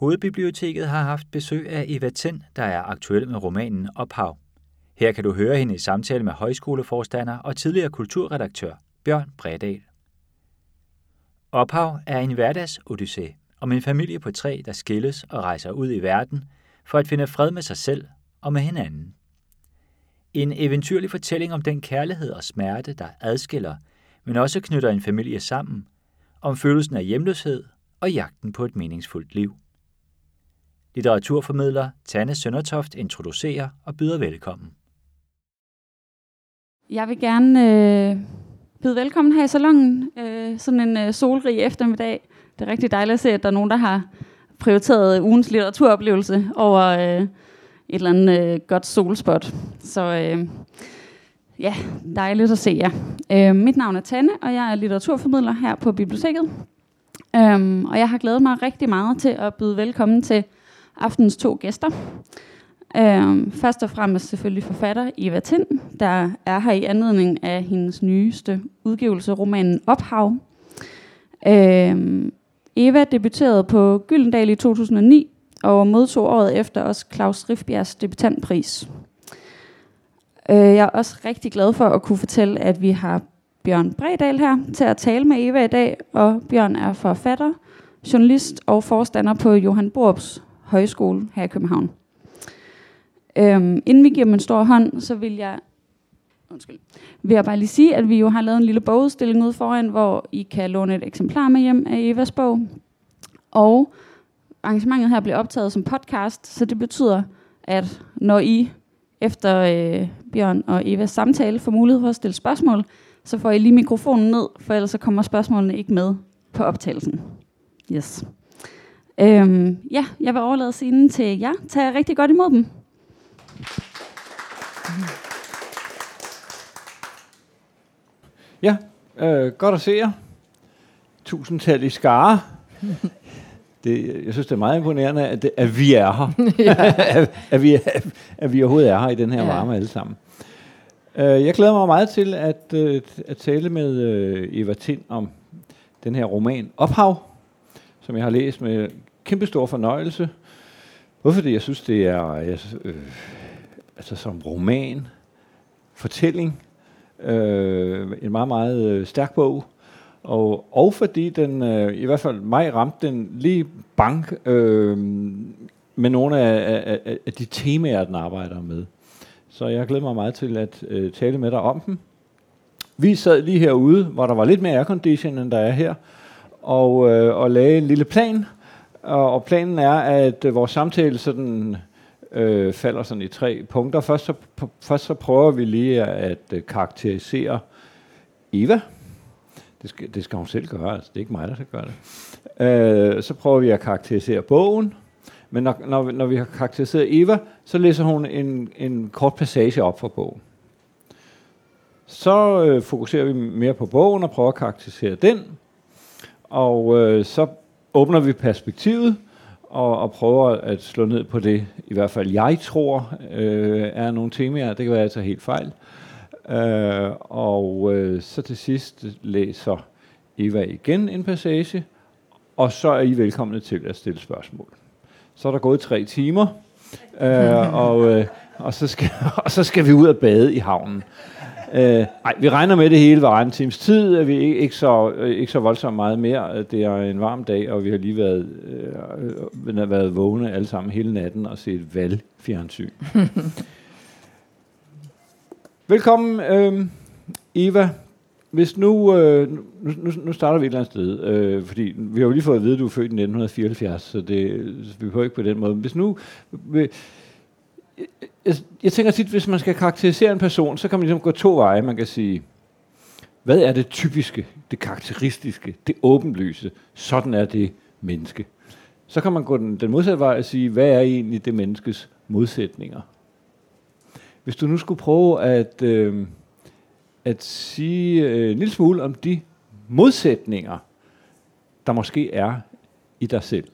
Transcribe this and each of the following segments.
Hovedbiblioteket har haft besøg af Eva Tind, der er aktuel med romanen Ophav. Her kan du høre hende i samtale med højskoleforstander og tidligere kulturredaktør Bjørn Bredal. Ophav er en hverdagsodyssé om en familie på tre, der skilles og rejser ud i verden for at finde fred med sig selv og med hinanden. En eventyrlig fortælling om den kærlighed og smerte, der adskiller, men også knytter en familie sammen, om følelsen af hjemløshed og jagten på et meningsfuldt liv. Litteraturformidler Tanne Søndertoft introducerer og byder velkommen. Jeg vil gerne øh, byde velkommen her i salongen. Øh, sådan en øh, solrig eftermiddag. Det er rigtig dejligt at se, at der er nogen, der har prioriteret ugens litteraturoplevelse over øh, et eller andet øh, godt solspot. Så øh, ja, dejligt at se jer. Øh, mit navn er Tanne, og jeg er litteraturformidler her på biblioteket. Øhm, og jeg har glædet mig rigtig meget til at byde velkommen til aftens to gæster. Um, først og fremmest selvfølgelig forfatter Eva Tind, der er her i anledning af hendes nyeste udgivelse, romanen Ophav. Um, Eva debuterede på Gyldendal i 2009 og modtog året efter også Claus Rifbjergs debutantpris. Uh, jeg er også rigtig glad for at kunne fortælle, at vi har Bjørn Bredal her til at tale med Eva i dag, og Bjørn er forfatter, journalist og forstander på Johan Borups Højskole her i København. Øhm, inden vi giver dem en stor hånd, så vil jeg undskyld, vil jeg bare lige sige, at vi jo har lavet en lille bogudstilling ude foran, hvor I kan låne et eksemplar med hjem af Evas bog. Og arrangementet her bliver optaget som podcast, så det betyder, at når I efter øh, Bjørn og Evas samtale får mulighed for at stille spørgsmål, så får I lige mikrofonen ned, for ellers så kommer spørgsmålene ikke med på optagelsen. Yes. Øhm, ja, jeg vil overlade scenen til jer. Tag rigtig godt imod dem. Ja, øh, godt at se jer. Tusind i skare. Det, jeg synes, det er meget imponerende, at, det, at vi er her. at, at, vi, at, at vi overhovedet er her i den her ja. varme alle sammen. Uh, jeg glæder mig meget til at, uh, at tale med uh, Eva Tind om den her roman Ophav, som jeg har læst med kæmpe stor fornøjelse. Hvorfor det? Jeg synes, det er jeg, øh, altså som roman, fortælling, øh, en meget, meget øh, stærk bog. Og, og fordi den, øh, i hvert fald mig ramte den lige bank øh, med nogle af, af, af de temaer, den arbejder med. Så jeg glæder mig meget til at øh, tale med dig om dem. Vi sad lige herude, hvor der var lidt mere aircondition, end der er her, og, øh, og lagde en lille plan. Og, og planen er, at øh, vores samtale sådan, øh, falder sådan i tre punkter. Først så, først så prøver vi lige at, øh, karakterisere Eva. Det skal, det skal hun selv gøre, altså det er ikke mig, der skal gøre det. Øh, så prøver vi at karakterisere bogen. Men når, når, når vi har karakteriseret Eva, så læser hun en, en kort passage op fra bogen. Så øh, fokuserer vi mere på bogen og prøver at karakterisere den. Og øh, så åbner vi perspektivet og, og prøver at slå ned på det, i hvert fald jeg tror, øh, er nogle temaer. Det kan være, at jeg tager helt fejl. Øh, og øh, så til sidst læser Eva igen en passage, og så er I velkomne til at stille spørgsmål. Så er der gået tre timer, øh, og, øh, og, så skal, og så skal vi ud og bade i havnen. Øh, ej, vi regner med det hele var en times tid, at vi ikke, ikke, så, øh, ikke så voldsomt meget mere. Øh, det er en varm dag, og vi har lige været, øh, har været vågne alle sammen hele natten og set valgfjernsyn. Velkommen, øh, Eva. Hvis nu, øh, nu, nu starter vi et eller andet sted, øh, fordi vi har jo lige fået at vide, at du er født i 1974, så, det, så vi behøver ikke på den måde. Hvis nu, øh, jeg, jeg tænker tit, hvis man skal karakterisere en person, så kan man ligesom gå to veje. Man kan sige, hvad er det typiske, det karakteristiske, det åbenlyse? Sådan er det menneske. Så kan man gå den, den modsatte vej og sige, hvad er egentlig det menneskes modsætninger? Hvis du nu skulle prøve at, øh, at sige øh, en lille smule om de modsætninger, der måske er i dig selv.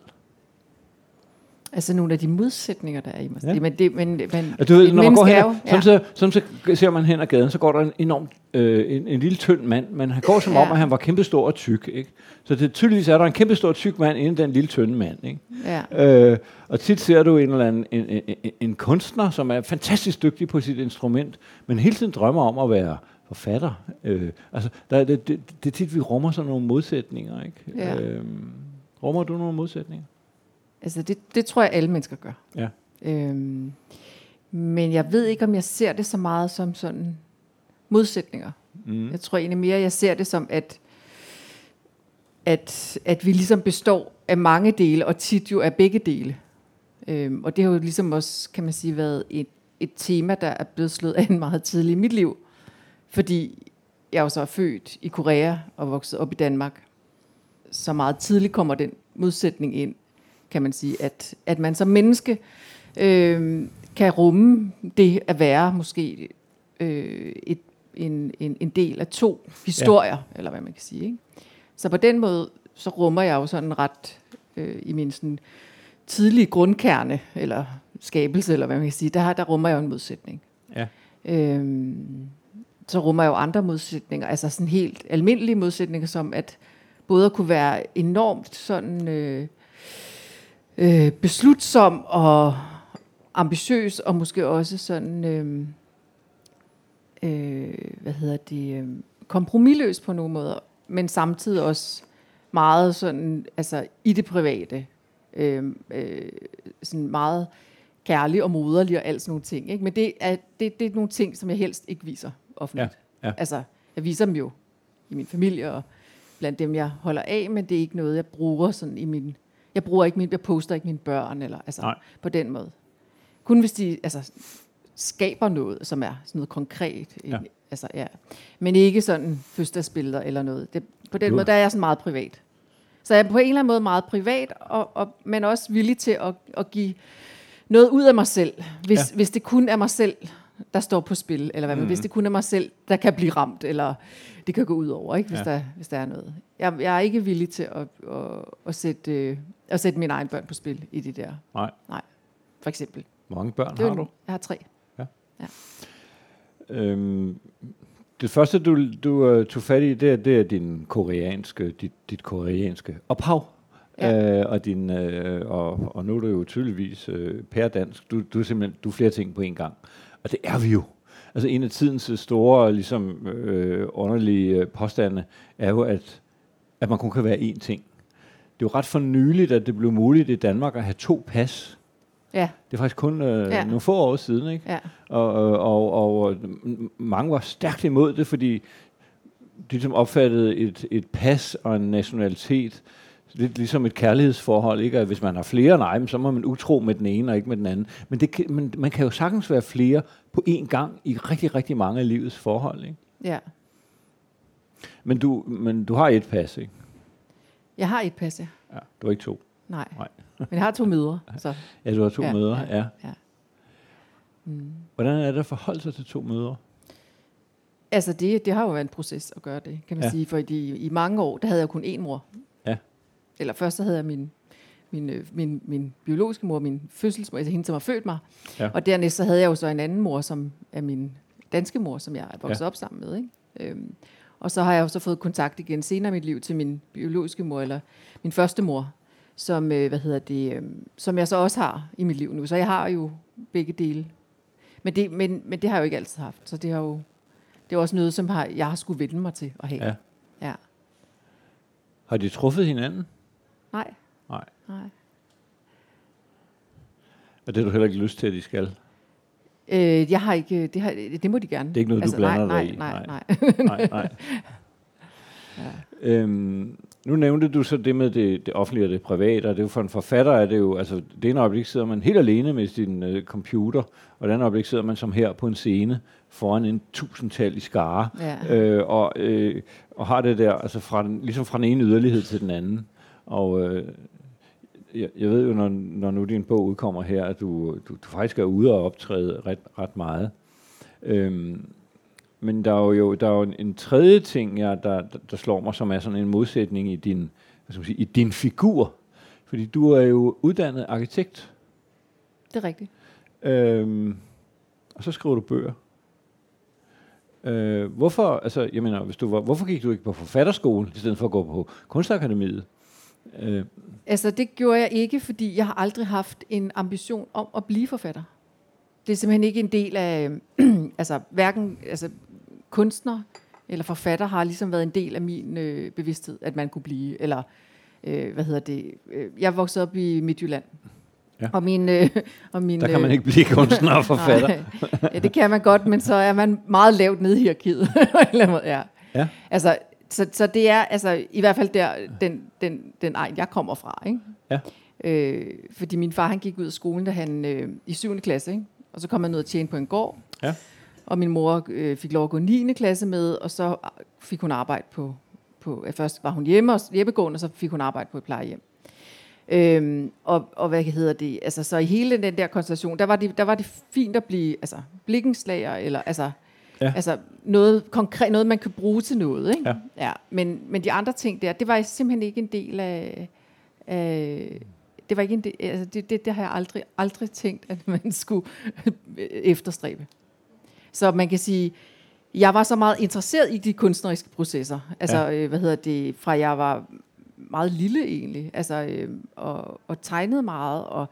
Altså nogle af de modsætninger, der er i mig. Ja. Men det, men, men Altså, du ved, når man går hen, ja. så, så, så ser man hen ad gaden, så går der en enorm, øh, en, en lille tynd mand, men han går som ja. om, at han var kæmpestor og tyk. Ikke? Så det, tydeligvis er der en kæmpestor tyk mand inden den lille tynde mand. Ikke? Ja. Øh, og tit ser du en eller anden en, en, en, en kunstner, som er fantastisk dygtig på sit instrument, men hele tiden drømmer om at være forfatter. Øh, altså, der, er- det, det, det er tit, vi rummer sådan nogle modsætninger. Ikke? Ja. Øh, rummer du nogle modsætninger? Altså det, det tror jeg, alle mennesker gør. Ja. Øhm, men jeg ved ikke, om jeg ser det så meget som sådan modsætninger. Mm. Jeg tror egentlig mere, jeg ser det som, at, at, at vi ligesom består af mange dele, og tit jo af begge dele. Øhm, og det har jo ligesom også, kan man sige, været et, et tema, der er blevet slået an meget tidligt i mit liv. Fordi jeg jo så er født i Korea og vokset op i Danmark. Så meget tidligt kommer den modsætning ind, kan man sige, at, at man som menneske øh, kan rumme det at være måske øh, et, en, en, en del af to historier, ja. eller hvad man kan sige. Ikke? Så på den måde, så rummer jeg jo sådan ret øh, i min sådan tidlige grundkerne, eller skabelse, eller hvad man kan sige, der, der rummer jeg jo en modsætning. Ja. Øhm, så rummer jeg jo andre modsætninger, altså sådan helt almindelige modsætninger, som at både at kunne være enormt sådan øh, øh, beslutsom og ambitiøs, og måske også sådan, øh, øh, hvad hedder det, øh, kompromilløs på nogle måder, men samtidig også meget sådan, altså i det private, øh, øh, sådan meget kærlig og moderlig og alt sådan nogle ting. Ikke? Men det er, det, det er nogle ting, som jeg helst ikke viser offentligt. Ja, ja. Altså, jeg viser dem jo i min familie og blandt dem, jeg holder af, men det er ikke noget, jeg bruger sådan i min... Jeg bruger ikke min, jeg poster ikke mine børn, eller altså Nej. på den måde. Kun hvis de altså, skaber noget, som er sådan noget konkret. Ja. Altså, ja. Men ikke sådan fødselsdagsbilleder eller noget. Det, på den Du- måde, der er jeg sådan meget privat. Så jeg er på en eller anden måde meget privat, og, og, men også villig til at, at give noget ud af mig selv, hvis, Ja. hvis det kun er mig selv, der står på spil, eller hvad, mm. Mhm. hvis det kun er mig selv, der kan blive ramt, eller det kan gå ud over, ikke, hvis, Ja. der, hvis der er noget. Jeg, jeg er ikke villig til at, at, at, sætte, øh, at sætte mine egne børn på spil i det der. Nej. Nej, for eksempel. Hvor mange børn Det har du? Jeg har tre. Øhm, det første, du, du uh, tog fat i, det er, det er din koreanske, dit, dit koreanske ophav. Ja. Øh, og, din, øh, og, og nu er du jo tydeligvis øh, pærdansk. Du, du er simpelthen du er flere ting på en gang. Og det er vi jo. Altså en af tidens store, ligesom, øh, underlige øh, påstande er jo, at, at man kun kan være én ting. Det jo ret for nyligt, at det blev muligt i Danmark at have to pas. Ja, Det er faktisk kun øh, ja. Nogle få år siden, ikke? ja, Og, og, og, og m- mange var stærkt imod det, fordi de ligesom opfattede et, et pas og en nationalitet lidt ligesom et kærlighedsforhold, ikke? At hvis man har flere, nej, så må man utro med den ene og ikke med den anden. Men, det kan, men man kan jo sagtens være flere på én gang i rigtig, rigtig mange af livets forhold, ikke? ja. Men du, men du har et pas, ikke? Jeg har et pas, ja. Ja, du har ikke to. Nej. Nej. Men jeg har to mødre, så Ja, du har to Ja, mødre, ja, ja. ja. Mm. Hvordan er det at forholde sig til to mødre? Altså, det, det har jo været en proces at gøre det, kan man Ja. sige. For i, i mange år, der havde jeg kun én mor. Ja. Eller først så havde jeg min, min, øh, min, min biologiske mor, min fødselsmor, altså hende, som har født mig. Ja. Og dernæst så havde jeg jo så en anden mor, som er min danske mor, som jeg er vokset ja. op sammen med. Ikke? Øhm, og så har jeg jo så fået kontakt igen senere i mit liv til min biologiske mor, eller min første mor, som, øh, hvad hedder det, øh, som jeg så også har i mit liv nu. Så jeg har jo begge dele. Men det, men, men det har jeg jo ikke altid haft. Så det har jo det er også noget, som har, jeg har skulle vende mig til at have. Ja. ja. Har de truffet hinanden? Nej, Nej. nej. Og det har du heller ikke lyst til, at de skal? Øh, jeg har ikke, det, har, det må de gerne. Det er ikke noget, du blander nej, dig i? Nej, Nej. nej, nej. nej, nej. Øhm, nu nævnte du så det med det, det offentlige og det private, og det er jo for en forfatter, er det jo, altså det ene øjeblik sidder man helt alene med sin øh, computer, og det andet øjeblik sidder man som her på en scene foran en tusindtal i skare, Ja. øh, og, øh, og har det der, altså fra den, ligesom fra den ene yderlighed til den anden. Og øh, jeg, jeg ved jo, når, når nu din bog udkommer her, at du, du, du faktisk er ude og optræde ret, ret meget. Øhm, men der er jo, der er jo en, en tredje ting, ja, der, der, der slår mig, som er sådan en modsætning i din, hvad skal man sige, i din figur. Fordi du er jo uddannet arkitekt. det er rigtigt. Øhm, og så skriver du bøger. Øh, hvorfor, altså, jeg mener, hvis du var, hvorfor gik du ikke på forfatterskole, i stedet for at gå på kunstakademiet? Øh, Altså, det gjorde jeg ikke, fordi jeg har aldrig haft en ambition om at blive forfatter. Det er simpelthen ikke en del af, altså hverken altså, kunstner eller forfatter har ligesom været en del af min øh, bevidsthed, at man kunne blive, eller øh, hvad hedder det, øh, jeg voksede op i Midtjylland. Ja. Og min, øh, og min, der kan man øh, ikke blive kunstner og forfatter. Nej, ja, det kan man godt, men så er man meget lavt nede i hierarkiet. Ja. Altså, så, så det er altså, i hvert fald der, den, den, den egen, jeg kommer fra. Ikke? Ja. Øh, fordi min far han gik ud af skolen, da han øh, i 7. klasse, ikke? og så kom han ud og tjene på en gård. Ja. Og min mor øh, fik lov at gå 9. klasse med, og så fik hun arbejde på, på først var hun hjemme og hjemmegående, og så fik hun arbejde på et plejehjem. Øhm, og, og hvad hedder det? Altså, så i hele den der konstellation, der var det, der var det fint at blive altså, blikkenslager, eller altså, Ja. altså noget konkret, noget man kan bruge til noget. Ikke? Ja. Ja. Men, men de andre ting der, det var simpelthen ikke en del af, af det var ikke en del, altså det, det, det har jeg aldrig, aldrig tænkt, at man skulle efterstræbe. Så man kan sige, jeg var så meget interesseret i de kunstneriske processer. Altså, Ja. øh, hvad hedder det, fra jeg var meget lille egentlig, altså, øh, og, og tegnede meget, og,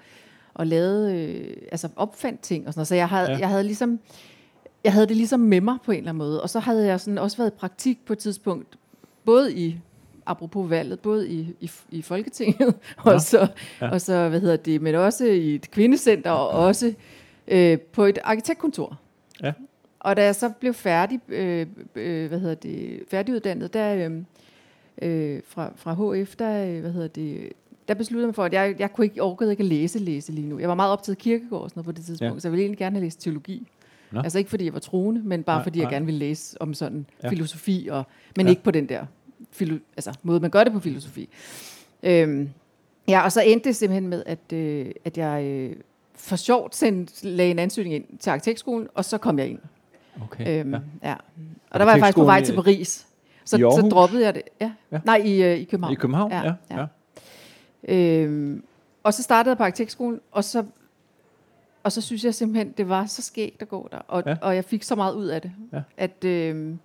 og lavede, øh, altså opfandt ting og sådan noget. Så jeg havde, Ja. jeg havde ligesom, jeg havde det ligesom med mig på en eller anden måde. Og så havde jeg sådan også været i praktik på et tidspunkt, både i, apropos valget, både i, i, i Folketinget, og, så, Ja. ja. og så, hvad hedder det, men også i et kvindecenter, og også øh, på et arkitektkontor. Ja. Og da jeg så blev færdig, øh, øh, hvad hedder det, færdiguddannet, der, øh, øh, fra, fra HF, der, øh, hvad hedder det, der besluttede jeg mig for, at jeg, jeg kunne ikke, orkede ikke at læse, læse lige nu. Jeg var meget optaget af kirkegård og sådan noget på det tidspunkt, Ja. ja. så jeg ville egentlig gerne have læst teologi. Nå. Altså ikke fordi jeg var troende, men bare Nej, fordi jeg nej. gerne ville læse om sådan Ja. filosofi, og, men Ja. ikke på den der filo, altså, måde, man gør det på filosofi. Øhm, ja, og så endte det simpelthen med, at, øh, at jeg øh, for sjovt sendte, lagde en ansøgning ind til arkitektskolen, og så kom jeg ind. Okay. Øhm, ja. ja. Og der var jeg faktisk på vej til Paris. Så, så droppede jeg det. Ja. Ja. ja. Nej, i, øh, i København. I København? Ja. ja. ja. Øhm, og så startede jeg på arkitektskolen, og så, og så synes jeg simpelthen, det var så skægt at gå der. Og, Ja. og jeg fik så meget ud af det, Ja. at, øhm,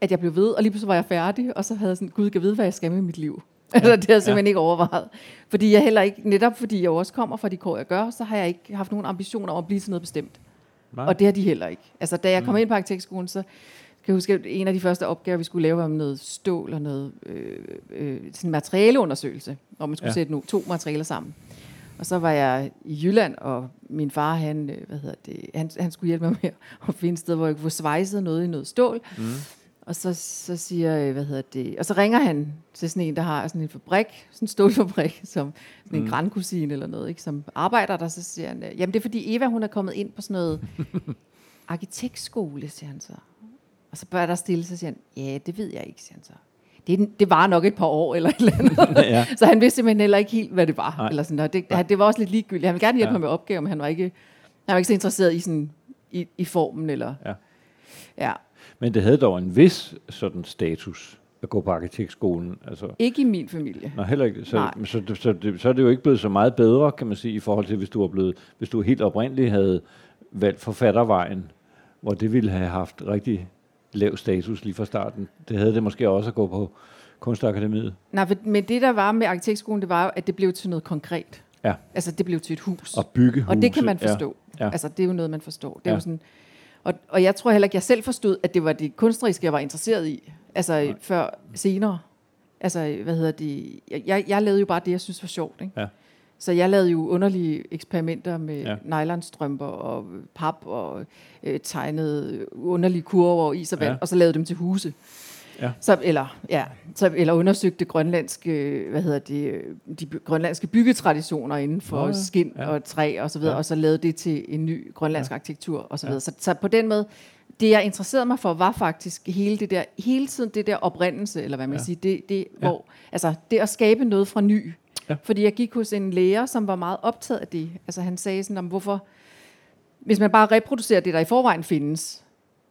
at jeg blev ved, og lige pludselig var jeg færdig, og så havde jeg sådan, gud, jeg ved, hvad jeg skal med mit liv. Ja. Altså, det har jeg simpelthen ja. ikke overvejet. Fordi jeg heller ikke, netop fordi jeg også kommer fra de kår, jeg gør, så har jeg ikke haft nogen ambitioner om at blive til noget bestemt. Nej. Og det har de heller ikke. Altså, da jeg kom Mm. ind på arkitektskolen, så kan jeg huske, at en af de første opgaver, vi skulle lave, var om noget stål og noget øh, øh, sådan materialeundersøgelse, hvor man skulle Ja. sætte no, to materialer sammen. Og så var jeg i Jylland, og min far, han, øh, hvad hedder det, han, han skulle hjælpe mig med at finde et sted, hvor jeg kunne få svejset noget i noget stål. Mm. Og så, så siger hvad hedder det, og så ringer han til sådan en, der har sådan en fabrik, sådan en stålfabrik, som sådan en Mm. grandkusine eller noget, ikke, som arbejder der, så siger han, jamen det er fordi Eva, hun er kommet ind på sådan noget arkitektskole, siger han så. Og så bør der stille, så siger han, ja, det ved jeg ikke, siger han så. Det, det var nok et par år eller et eller andet. ja. Så han vidste simpelthen heller ikke helt, hvad det var. Nej. Eller sådan, og det, han, det var også lidt ligegyldigt. Han ville gerne hjælpe Ja. mig med opgaven, men han var ikke, han var ikke så interesseret i, sådan, i, i formen. Eller, Ja. ja. Men det havde dog en vis sådan status at gå på arkitektskolen. Altså, Ikke i min familie. Nå, heller ikke. Så, Nej. så, så, så, det, så er det jo ikke blevet så meget bedre, kan man sige, i forhold til, hvis du, var blevet, hvis du helt oprindeligt havde valgt forfattervejen, hvor det ville have haft rigtig lav status lige fra starten. Det havde det måske også at gå på kunstakademiet. Nej, men det der var med arkitektskolen, det var at det blev til noget konkret. Ja. Altså, det blev til et hus. Og bygge Og det kan man forstå. Ja. Ja. Altså, det er jo noget, man forstår. Det er Ja. jo sådan, og, og jeg tror heller ikke, jeg selv forstod, at det var det kunstneriske, jeg var interesseret i. Altså, Nej. Før senere. Altså, hvad hedder det? Jeg, jeg, jeg lavede jo bare det, jeg synes var sjovt. Ikke? Ja. Så jeg lavede jo underlige eksperimenter med Ja. ja. nylonstrømper og pap og øh, tegnede underlige kurver og is og vand, Ja. ja. og så lavede dem til huse. Ja. Så, eller, ja, så, eller undersøgte grønlandske, hvad hedder det, øh, de grønlandske byggetraditioner inden for ja. ja. skind Ja. ja. og træ og så videre, Ja. ja. og så lavede det til en ny grønlandsk ja. arkitektur og så Ja. videre. Så, så på den måde, det jeg interesserede mig for, var faktisk hele det der, hele tiden det der oprindelse, eller hvad man Ja. ja. siger, det, det, Ja. ja. hvor, altså det at skabe noget fra ny. Ja. Fordi jeg gik hos en lærer, som var meget optaget af det. Altså han sagde sådan om, hvorfor, hvis man bare reproducerer det, der i forvejen findes,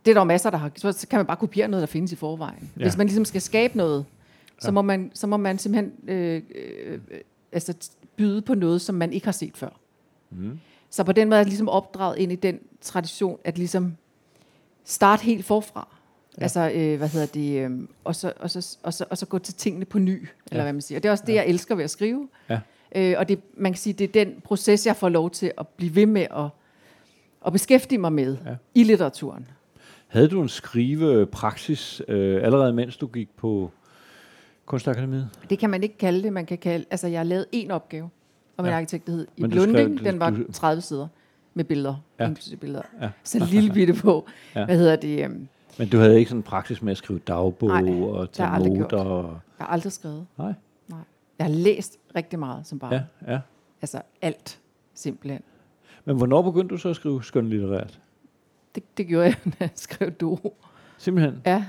det er der jo masser, der har, så kan man bare kopiere noget, der findes i forvejen. Ja. Hvis man ligesom skal skabe noget, så, Ja. må, man, så må man simpelthen øh, øh, altså byde på noget, som man ikke har set før. Mm. Så på den måde er jeg ligesom opdraget ind i den tradition, at ligesom starte helt forfra. Ja. Altså, øh, hvad hedder det, øh, og, så, og, så, og, så, og så gå til tingene på ny, eller Ja. hvad man siger. Og det er også det, jeg elsker ved at skrive. Ja. Øh, og det, man kan sige, det er den proces, jeg får lov til at blive ved med at, at beskæftige mig med Ja. ja. i litteraturen. Havde du en skrivepraksis øh, allerede mens du gik på Kunstakademiet? Det kan man ikke kalde det. Man kan kalde, altså, jeg har lavet en opgave om Ja. en arkitekt, der hed i skrev- Blunding. du- Den var du- 30 sider med billeder, Ja. ja. inklusive billeder. Ja. Så en lille bitte på, Ja. ja. hvad hedder det, øhm, Men du havde ikke sådan en praksis med at skrive dagbog Nej, og tage jeg noter? Og, jeg har aldrig skrevet. nej, Jeg har læst rigtig meget som barn. ja, ja. Altså alt, simpelthen. Men hvornår begyndte du så at skrive skønlitterært? Det, det gjorde jeg, da jeg skrev do. Simpelthen. Ja,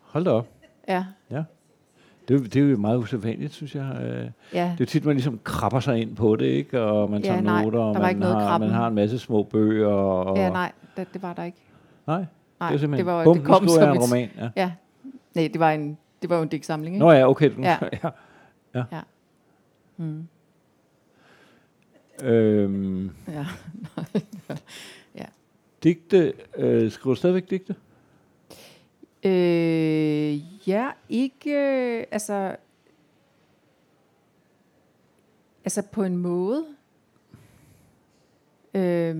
Hold da op. ja, Det, er jo- det er jo meget usædvanligt, synes jeg. Øh, Det ja. er jo tit, man ligesom krabber sig ind på det, ikke? Og man Ja, tager nej, noter, og man, har, man har en masse små bøger. Og, Ja, nej, det, det var der ikke. Nej, Nej, det simpelthen, det, var, bum, det kom som en et, roman. Ja. Ja, nej, det var, en, det var jo en digtsamling, ikke? Nå ja, okay. Du, ja. Ja. ja. Mm, Øhm, ja. digte, øh, skriver du stadigvæk digte? Øh, ja, ikke, øh, altså, altså på en måde. Øh,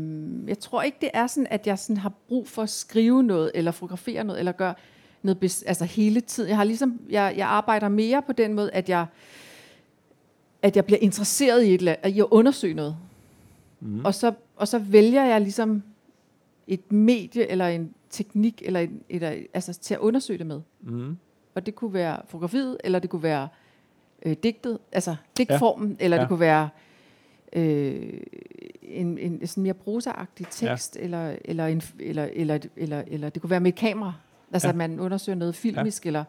jeg tror ikke, det er sådan, at jeg sådan har brug for at skrive noget, eller fotografere noget, eller gøre noget, bes- altså hele tiden. Jeg har ligesom, jeg, jeg arbejder mere på den måde, at jeg, at jeg bliver interesseret i, et, eller- i at undersøge noget. Mm. Og så, og så vælger jeg ligesom et medie eller en teknik eller, en, eller altså til at undersøge det med. Mm. Og det kunne være fotografiet, eller det kunne være øh, digtet, altså digtformen, ja. eller Ja. det kunne være øh, en, en sådan mere prosaagtig tekst, ja. eller, eller, en, eller, eller, eller, eller det kunne være med et kamera. Altså Ja. at man undersøger noget filmisk, ja. eller,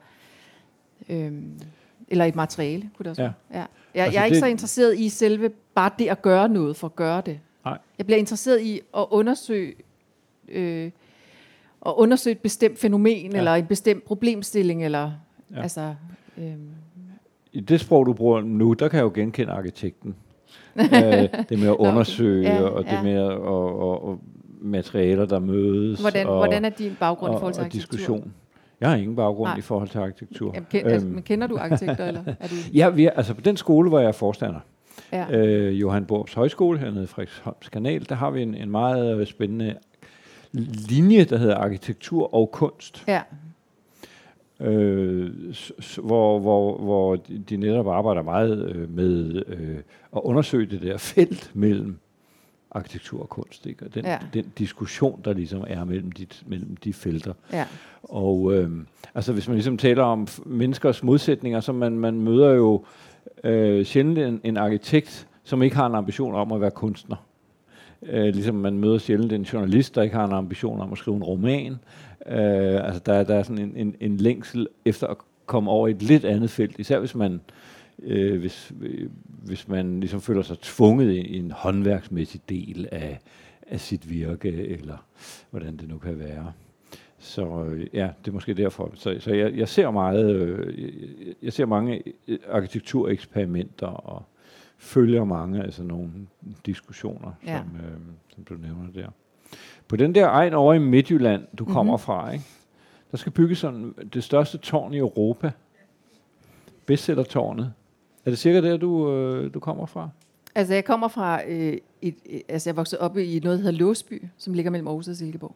øhm, eller et materiale, kunne det også Ja. være. Ja. Jeg, Altså jeg er ikke det- så interesseret i selve bare det at gøre noget for at gøre det. Nej. Jeg bliver interesseret i at undersøge øh, at undersøge et bestemt fænomen, Ja. eller en bestemt problemstilling, eller Ja. altså... Øhm, I det sprog, du bruger nu, der kan jeg jo genkende arkitekten. Øh, det med at undersøge, Ja, og det ja. med at, og, og, og materialer, der mødes. hvordan, og, hvordan er din baggrund og, i forhold til og arkitektur? diskussion. Jeg har ingen baggrund Nej. i forhold til arkitektur. Jamen, kend, altså, men kender du arkitekter, eller er du... Ja, vi er, altså på den skole, hvor jeg er forstander, Ja. øh, Johan Borps Højskole hernede i Frederiksholms Kanal, der har vi en, en meget øh, spændende linje, der hedder arkitektur og kunst, ja. Øh, hvor, hvor, hvor de netop arbejder meget øh, med øh, at undersøge det der felt mellem arkitektur og kunst, ikke? og den, Ja. den diskussion, der ligesom er mellem de, mellem de felter. ja. Og øh, altså hvis man ligesom taler om menneskers modsætninger, så man, man møder jo øh, sjældent en, en arkitekt, som ikke har en ambition om at være kunstner. Øh, ligesom man møder sjældent en journalist, der ikke har en ambition om at skrive en roman. Øh, altså der, der er sådan en, en, en længsel efter at komme over i et lidt andet felt, især hvis man øh, hvis, øh, hvis man ligesom føler sig tvunget i, en håndværksmæssig del af, af sit virke, eller hvordan det nu kan være. Så øh, ja, det er måske derfor. Så, så jeg, jeg ser meget, øh, jeg, jeg ser mange arkitektureksperimenter og følger mange af sådan nogle diskussioner, Ja. som, øh, som du nævner der. På den der egen over i Midtjylland, du Mhm. kommer fra, ikke? der skal bygges sådan det største tårn i Europa. Bestsellertårnet. Er det cirka der, du, øh, du kommer fra? Altså, jeg kommer fra... Øh, et, et, altså, jeg voksede op i noget, der hedder Låsby, som ligger mellem Aarhus og Silkeborg.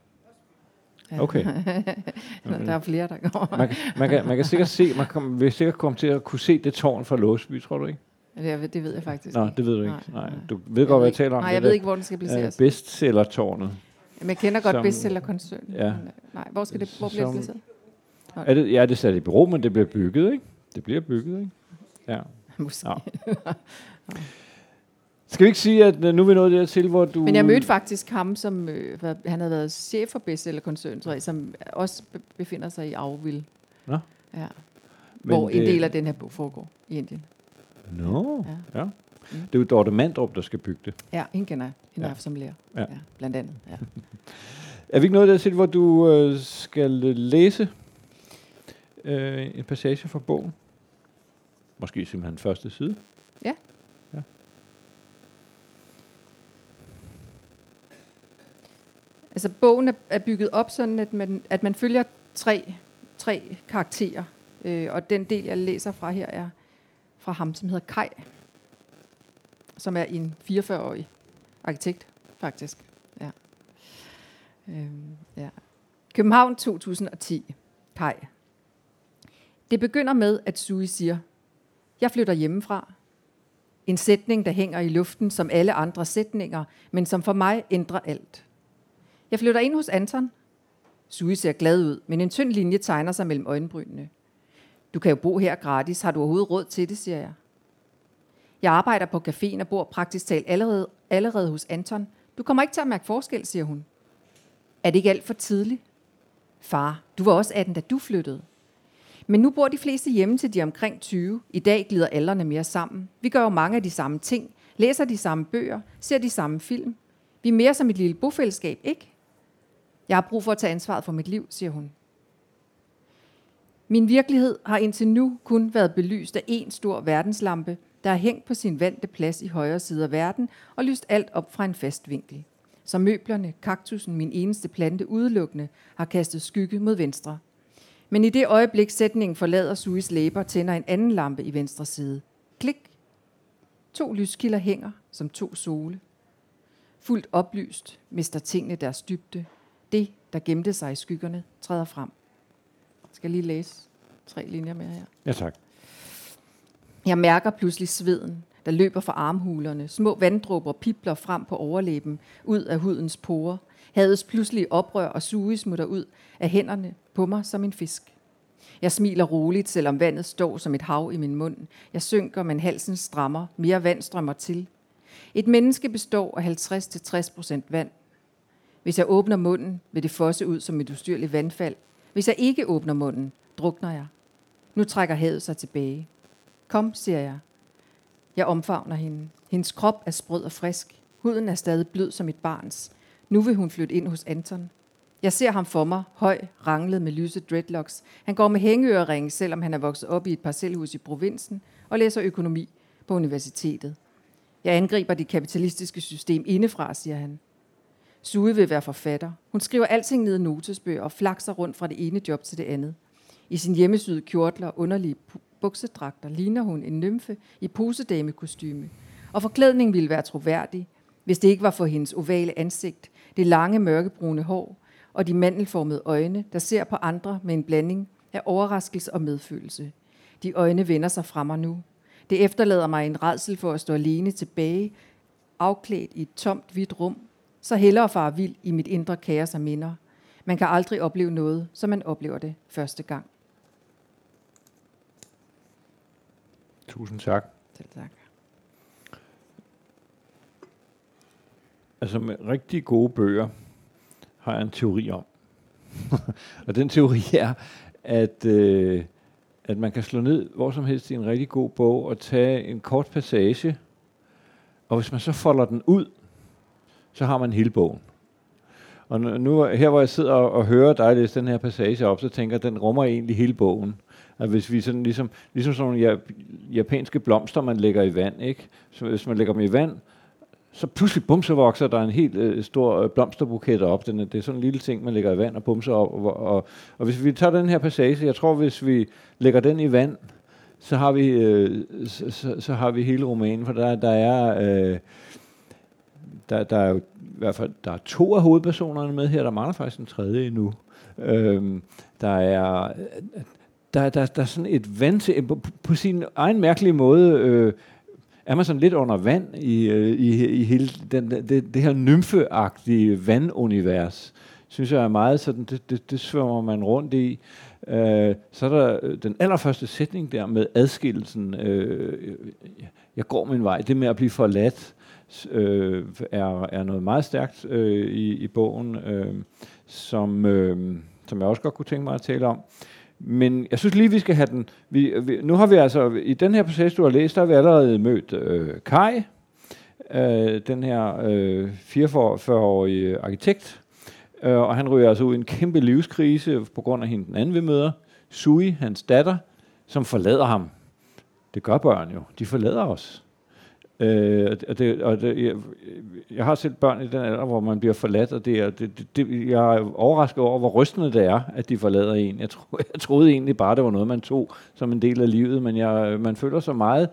Okay. der er flere, der kommer. Man, kan- man, kan, man kan sikkert se, man kan, vil sikkert komme til at kunne se det tårn fra Låsby, tror du ikke? Det, det ved jeg faktisk Nå, ikke. det ved du ikke. Nej, Nej, du ved godt, hvad jeg taler om. Nej, det jeg ved ikke, hvor den skal øh, placeres. bestsellertårnet. Men jeg kender godt som- bestsellerkoncernen. ja. øh, Nej, hvor, skal det, hvor bliver det Som- placeret? Er det, ja, det er sat i bero, men det bliver bygget, ikke? Det bliver bygget, ikke? Ja. Måske. Ja. Skal vi ikke sige, at øh, nu er vi nået dertil, hvor du... Men jeg mødte faktisk ham, som øh, han havde været chef for bestsellerkoncernen, tror jeg, som også be- befinder sig i Aarhus. Nå. Ja, Men hvor en det- del af den her bog foregår i Indien. No. ja. ja. Mm. Det er jo Dorte Mandrup, der skal bygge det. Ja, hende kender jeg. Hende ja. som lærer. Ja. ja. blandt andet. Ja. er vi ikke noget der til, hvor du øh, skal læse øh, en passage fra bogen? Måske simpelthen første side? Ja. ja. Altså bogen er, er bygget op sådan, at man, at man følger tre, tre karakterer. Øh, og den del, jeg læser fra her, er fra ham, som hedder Kai, som er en 44-årig arkitekt, faktisk. Ja. Øhm, ja. København 2010. Kai. Det begynder med, at Sui siger, jeg flytter hjemmefra. En sætning, der hænger i luften som alle andre sætninger, men som for mig ændrer alt. Jeg flytter ind hos Anton. Sui ser glad ud, men en tynd linje tegner sig mellem øjenbrynene. Du kan jo bo her gratis. Har du overhovedet råd til det, siger jeg. Jeg arbejder på caféen og bor praktisk talt allerede, allerede hos Anton. Du kommer ikke til at mærke forskel, siger hun. Er det ikke alt for tidligt? Far, du var også 18, da du flyttede. Men nu bor de fleste hjemme til de omkring 20. I dag glider alderne mere sammen. Vi gør jo mange af de samme ting, læser de samme bøger, ser de samme film. Vi er mere som et lille bofællesskab, ikke? Jeg har brug for at tage ansvaret for mit liv, siger hun. Min virkelighed har indtil nu kun været belyst af en stor verdenslampe, der er hængt på sin vante plads i højre side af verden og lyst alt op fra en fast vinkel. Så møblerne, kaktusen, min eneste plante udelukkende, har kastet skygge mod venstre. Men i det øjeblik sætningen forlader Suis læber, tænder en anden lampe i venstre side. Klik. To lyskilder hænger som to sole. Fuldt oplyst mister tingene deres dybde. Det, der gemte sig i skyggerne, træder frem. Skal lige læse tre linjer mere her. Ja, tak. Jeg mærker pludselig sveden, der løber fra armhulerne. Små vanddråber pipler frem på overlæben, ud af hudens porer. Hadets pludselig oprør og suge smutter ud af hænderne på mig som en fisk. Jeg smiler roligt, selvom vandet står som et hav i min mund. Jeg synker, men halsen strammer. Mere vand strømmer til. Et menneske består af 50-60% vand. Hvis jeg åbner munden, vil det fosse ud som et ustyrligt vandfald. Hvis jeg ikke åbner munden, drukner jeg. Nu trækker havet sig tilbage. Kom, siger jeg. Jeg omfavner hende. Hendes krop er sprød og frisk. Huden er stadig blød som et barns. Nu vil hun flytte ind hos Anton. Jeg ser ham for mig, høj, ranglet med lyse dreadlocks. Han går med hængeøreringe, selvom han er vokset op i et parcelhus i provinsen og læser økonomi på universitetet. Jeg angriber det kapitalistiske system indefra, siger han. Sue vil være forfatter. Hun skriver alting ned i notesbøger og flakser rundt fra det ene job til det andet. I sin hjemmesyde kjortler og underlige buksedragter ligner hun en nymfe i posedamekostyme. Og forklædningen ville være troværdig, hvis det ikke var for hendes ovale ansigt, det lange mørkebrune hår og de mandelformede øjne, der ser på andre med en blanding af overraskelse og medfølelse. De øjne vender sig fra nu. Det efterlader mig en redsel for at stå alene tilbage, afklædt i et tomt hvidt rum, så hellere far vild i mit indre kaos og minder. Man kan aldrig opleve noget, som man oplever det første gang. Tusind tak. Selv tak. Altså med rigtig gode bøger har jeg en teori om. og den teori er, at, øh, at man kan slå ned hvor som helst i en rigtig god bog og tage en kort passage, og hvis man så folder den ud, så har man hele bogen. Og nu, her hvor jeg sidder og, og hører dig læse den her passage op, så tænker jeg, at den rummer egentlig hele bogen. At hvis vi sådan ligesom, ligesom sådan nogle japanske blomster, man lægger i vand, ikke? Så hvis man lægger dem i vand, så pludselig bum, så vokser der en helt øh, stor øh, blomsterbuket op. Den, det er sådan en lille ting, man lægger i vand og bumser op. Og, og, og hvis vi tager den her passage, jeg tror, hvis vi lægger den i vand, så har vi, øh, så, så, så har vi hele romanen, for der, der er... Øh, der, der er jo i hvert fald der er to af hovedpersonerne med her. Der mangler faktisk en tredje endnu. Øhm, der er der, der, der er sådan et vand til, på, på sin egen mærkelige måde, øh, er man sådan lidt under vand i, øh, i, i hele den, det, det her nymfeagtige vandunivers. Synes jeg er meget sådan, det, det, det svømmer man rundt i. Øh, så er der øh, den allerførste sætning der med adskillelsen. Øh, jeg går min vej. Det med at blive forladt øh, er, er noget meget stærkt øh, i, i bogen, øh, som, øh, som jeg også godt kunne tænke mig at tale om. Men jeg synes lige, vi skal have den. Vi, vi, nu har vi altså, i den her proces, du har læst, der har vi allerede mødt øh, Kai, øh, den her øh, 44-årige arkitekt, øh, og han ryger altså ud i en kæmpe livskrise på grund af hende den anden, vi møder. Sui, hans datter, som forlader ham. Det gør børn jo. De forlader os. Øh, og det, og det, jeg, jeg har selv børn i den alder, hvor man bliver forladt, og det er, det, det, det, jeg er overrasket over, hvor rystende det er, at de forlader en. Jeg, tro, jeg troede egentlig bare, det var noget, man tog som en del af livet, men jeg, øh, man føler sig meget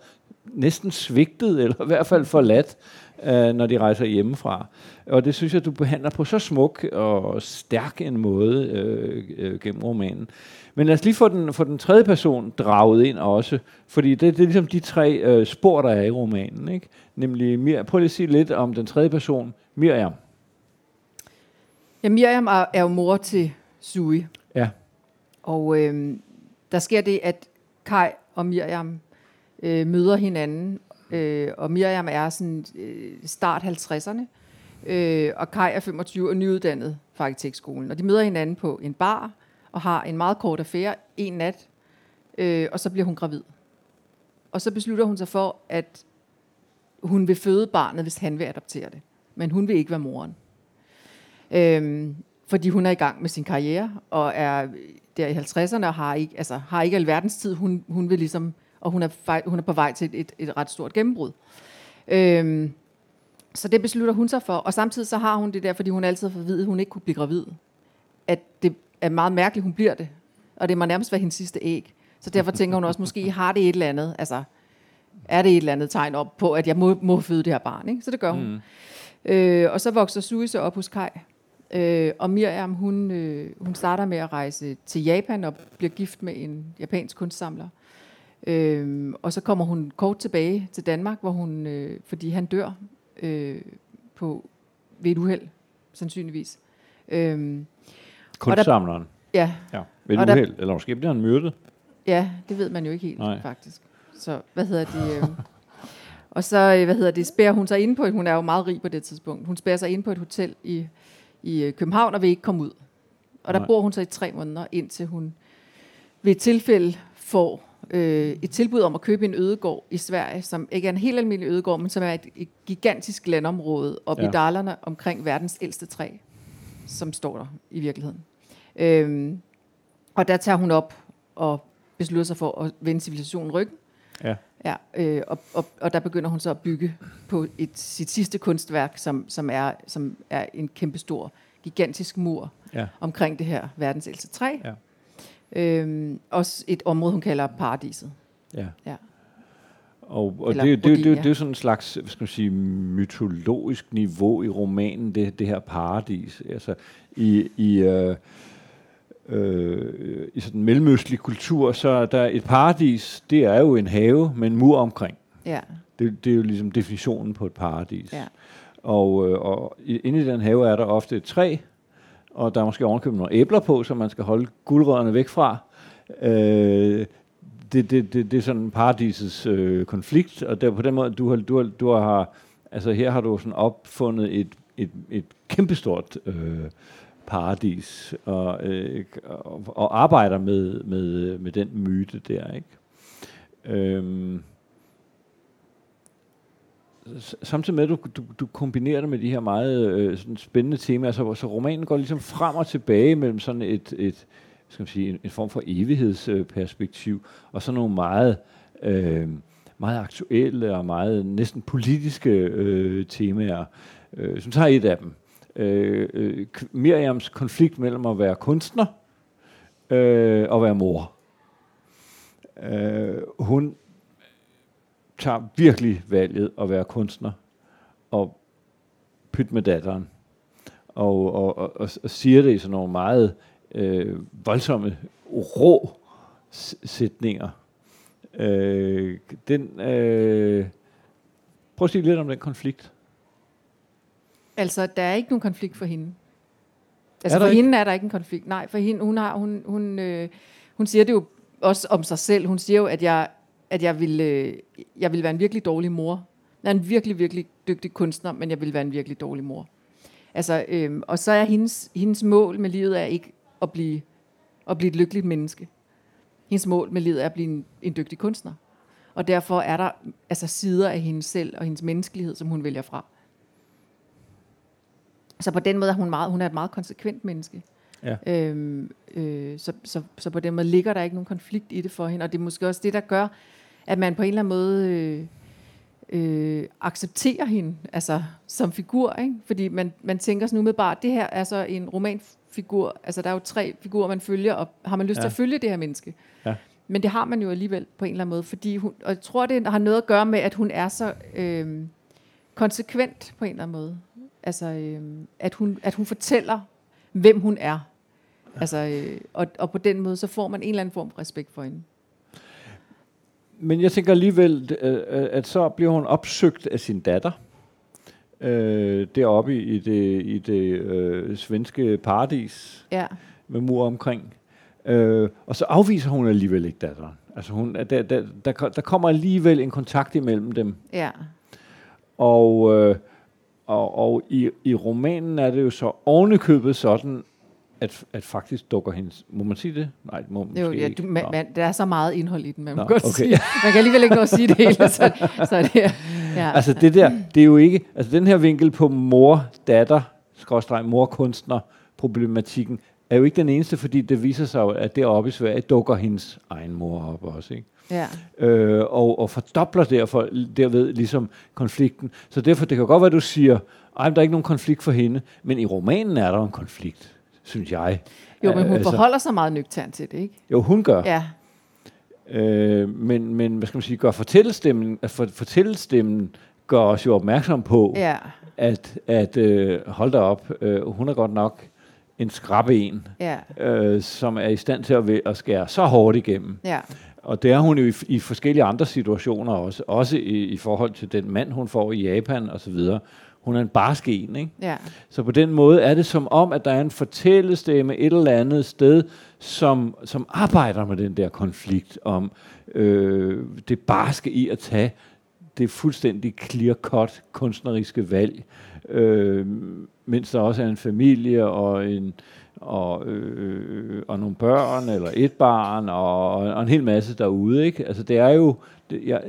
næsten svigtet, eller i hvert fald forladt, øh, når de rejser hjemmefra. Og det synes jeg, du behandler på så smuk og stærk en måde øh, øh, gennem romanen. Men lad os lige få den, få den tredje person draget ind også, fordi det, det er ligesom de tre øh, spor, der er i romanen. Ikke? Nemlig, Mir, prøv lige at sige lidt om den tredje person, Miriam. Ja, Miriam er, er jo mor til Sui. Ja. Og øh, der sker det, at Kai og Miriam øh, møder hinanden, øh, og Miriam er sådan øh, start 50'erne, øh, og Kai er 25 og nyuddannet fra arkitektskolen. Og de møder hinanden på en bar, og har en meget kort affære en nat, øh, og så bliver hun gravid. Og så beslutter hun sig for, at hun vil føde barnet, hvis han vil adoptere det. Men hun vil ikke være moren. Øhm, fordi hun er i gang med sin karriere, og er der i 50'erne, og har ikke, altså, har ikke alverdens tid. Hun, hun vil ligesom, og hun er, hun er på vej til et, et, et ret stort gennembrud. Øhm, så det beslutter hun sig for. Og samtidig så har hun det der, fordi hun altid har fået at hun ikke kunne blive gravid. At det er meget mærkeligt, hun bliver det. Og det må nærmest være hendes sidste æg. Så derfor tænker hun også, måske har det et eller andet, altså er det et eller andet tegn op på, at jeg må, må føde det her barn. Ikke? Så det gør hun. Mm. Øh, og så vokser Sui så op hos Kai. Øh, og Miriam, hun, øh, hun starter med at rejse til Japan og bliver gift med en japansk kunstsamler. Øh, og så kommer hun kort tilbage til Danmark, hvor hun, øh, fordi han dør øh, på, ved et uheld, sandsynligvis. Øh, Kunstsamleren? Ja. ja. Ved et uheld, eller måske bliver han myrdet? Ja, det ved man jo ikke helt, Nej. faktisk. Så hvad hedder det? Øh, og så, øh, hvad hedder det, spærer hun sig ind på, hun er jo meget rig på det tidspunkt, hun spærer sig ind på et hotel i, i øh, København og vil ikke komme ud. Og der Nej. bor hun så i tre måneder, indtil hun ved et tilfælde får øh, et tilbud om at købe en ødegård i Sverige, som ikke er en helt almindelig ødegård, men som er et, et gigantisk landområde oppe ja. i Dalarna omkring verdens ældste træ, som står der i virkeligheden. Øhm, og der tager hun op og beslutter sig for at vende civilisationen ryggen. Ja. Ja, øh, og, og, og der begynder hun så at bygge på et, sit sidste kunstværk, som, som, er, som er en kæmpestor, gigantisk mur ja. omkring det her verdens ældste træ. Ja. Øhm, også et område, hun kalder paradiset. Ja. ja. Og, og det, det, det, det, det er sådan en slags hvad skal man sige, mytologisk niveau i romanen, det, det her paradis. Altså, i, i, øh, øh, i sådan en mellemøstlig kultur, så er der et paradis, det er jo en have med en mur omkring. Ja. Det, det er jo ligesom definitionen på et paradis. Ja. Og, øh, og inde i den have er der ofte et træ, og der er måske ovenkøbet nogle æbler på, som man skal holde guldrødderne væk fra. Øh, det, det, det, det er sådan paradisets øh, konflikt, og der på den måde, du har, du har, du har altså her har du sådan opfundet et, et, et kæmpestort øh, paradis, og, øh, og, og arbejder med, med, med den myte der, ikke? Øhm, samtidig med, at du, du, du kombinerer det med de her meget øh, sådan spændende temaer, så, så romanen går ligesom frem og tilbage mellem sådan et, et skal man sige, en, en form for evighedsperspektiv, øh, og så nogle meget, øh, meget aktuelle og meget næsten politiske øh, temaer. Øh, som tager et af dem. Øh, øh, Miriams konflikt mellem at være kunstner øh, og være mor. Øh, hun tager virkelig valget at være kunstner og pyt med datteren. Og, og, og, og, og siger det i sådan nogle meget øh, voldsomme, rå sætninger. Øh, den, øh, prøv at sige lidt om den konflikt. Altså, der er ikke nogen konflikt for hende. Altså, for ikke? hende er der ikke en konflikt. Nej, for hende, hun, har, hun, hun, øh, hun siger det jo også om sig selv. Hun siger jo, at jeg, at jeg vil, øh, jeg vil være en virkelig dårlig mor. Jeg er en virkelig, virkelig dygtig kunstner, men jeg vil være en virkelig dårlig mor. Altså, øh, og så er hendes, hendes mål med livet er ikke at blive, at blive et lykkeligt menneske. Hendes mål med livet er at blive en, en dygtig kunstner. Og derfor er der altså sider af hende selv og hendes menneskelighed, som hun vælger fra. Så på den måde er hun, meget, hun er et meget konsekvent menneske. Ja. Øhm, øh, så, så, så på den måde ligger der ikke nogen konflikt i det for hende, og det er måske også det, der gør, at man på en eller anden måde øh, øh, accepterer hende altså, som figur. Ikke? Fordi man, man tænker sådan umiddelbart, det her er så en romanfigur. Altså der er jo tre figurer, man følger, og har man lyst ja. til at følge det her menneske? Ja. Men det har man jo alligevel på en eller anden måde, fordi hun, og jeg tror, det har noget at gøre med, at hun er så øh, konsekvent på en eller anden måde. Altså, øh, at, hun, at hun fortæller, hvem hun er. Altså, øh, og, og på den måde, så får man en eller anden form for respekt for hende. Men jeg tænker alligevel, øh, at så bliver hun opsøgt af sin datter. Øh, deroppe i det, i det øh, svenske paradis Ja, med mur omkring. Øh, og så afviser hun alligevel ikke datteren. Altså hun, der, der, der, der kommer alligevel en kontakt imellem dem. ja, Og, øh, og, og i, i romanen er det jo så ovenikøbet sådan, at, at faktisk dukker hendes... Må man sige det? Nej, det må man jo, ja ikke. du, man, man, der er så meget indhold i den, man Nå, godt okay. sige. Man kan alligevel ikke nå at sige det hele, så, så det ja. Altså det der, det er jo ikke... Altså den her vinkel på mor, datter, skråstreg, mor-kunstner, problematikken, er jo ikke den eneste, fordi det viser sig jo, at deroppe i Sverige dukker hendes egen mor op også, ikke? ja. øh, og, og fordobler derfor derved ligesom konflikten. Så derfor, det kan godt være, du siger, ej, der er ikke nogen konflikt for hende, men i romanen er der en konflikt, synes jeg. Jo, men hun Altså, forholder sig meget nøgternt til det, ikke? Jo, hun gør. Ja, Øh, men, men, hvad skal man sige, gør fortællestemmen, for, fortællestemmen gør os jo opmærksom på, ja, at, at øh, hold da op, øh, hun er godt nok en skrabbe en, ja, øh, som er i stand til at, at skære så hårdt igennem. ja, Og det er hun jo i, i forskellige andre situationer også. Også i, i forhold til den mand, hun får i Japan og så videre. Hun er en barsk en, ikke? ja, Så på den måde er det som om, at der er en fortællestemme et eller andet sted, som, som arbejder med den der konflikt om øh, det barske i at tage det fuldstændig clear-cut kunstneriske valg, øh, mens der også er en familie og en og, øh, og nogle børn, eller et barn, og, og en hel masse derude. Ikke? Altså det er jo, det, jeg,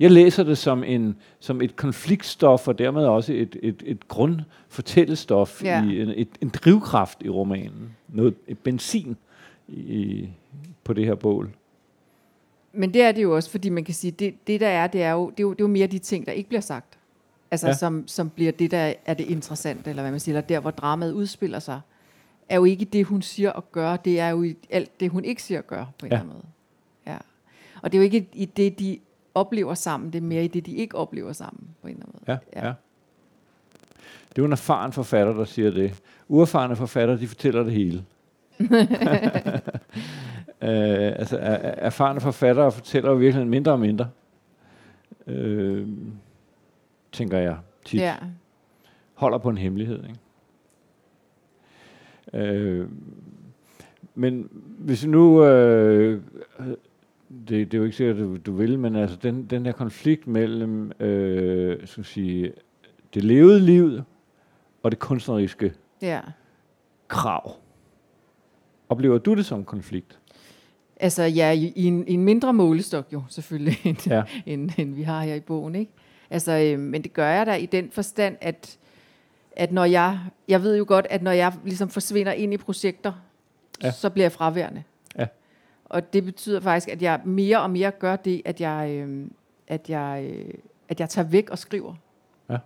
jeg læser det som, en, som et konfliktstof, og dermed også et, et, et grundfortællestof, Ja. i en, et, en drivkraft i romanen. Noget et benzin i, på det her bål. Men det er det jo også, fordi man kan sige, det, det der er, det er, jo, det er jo, det er jo mere de ting, der ikke bliver sagt. Altså, Ja. ja. som, som bliver det, der er det interessante, eller hvad man siger, eller der, hvor dramaet udspiller sig, er jo ikke det, hun siger og gør, det er jo alt det, hun ikke siger og gør, på en Ja. eller anden måde. Ja. Og det er jo ikke i det, de oplever sammen, det er mere i det, de ikke oplever sammen, på en eller anden måde. Ja, ja. ja. Det er jo en erfaren forfatter, der siger det. Uerfarne forfatter, de fortæller det hele. øh, altså, er- erfarne forfattere fortæller jo virkelig mindre og mindre. Øh, tænker jeg tit. ja. Holder på en hemmelighed. Ikke? Øh, men hvis nu... Øh, det, det er jo ikke sikkert, at du, du vil, men altså den, den her konflikt mellem øh, skal sige, det levede liv og det kunstneriske ja. krav. Oplever du det som en konflikt? Altså ja, i, i, en, i en mindre målestok jo, selvfølgelig, end, ja. end, end vi har her i bogen. Ikke? Altså, øh, men det gør jeg da i den forstand, at, at når jeg, jeg ved jo godt, at når jeg ligesom forsvinder ind i projekter, Ja. så bliver jeg fraværende. Ja. Og det betyder faktisk, at jeg mere og mere gør det, at jeg, øh, at jeg, øh, at jeg tager væk og skriver. Ja.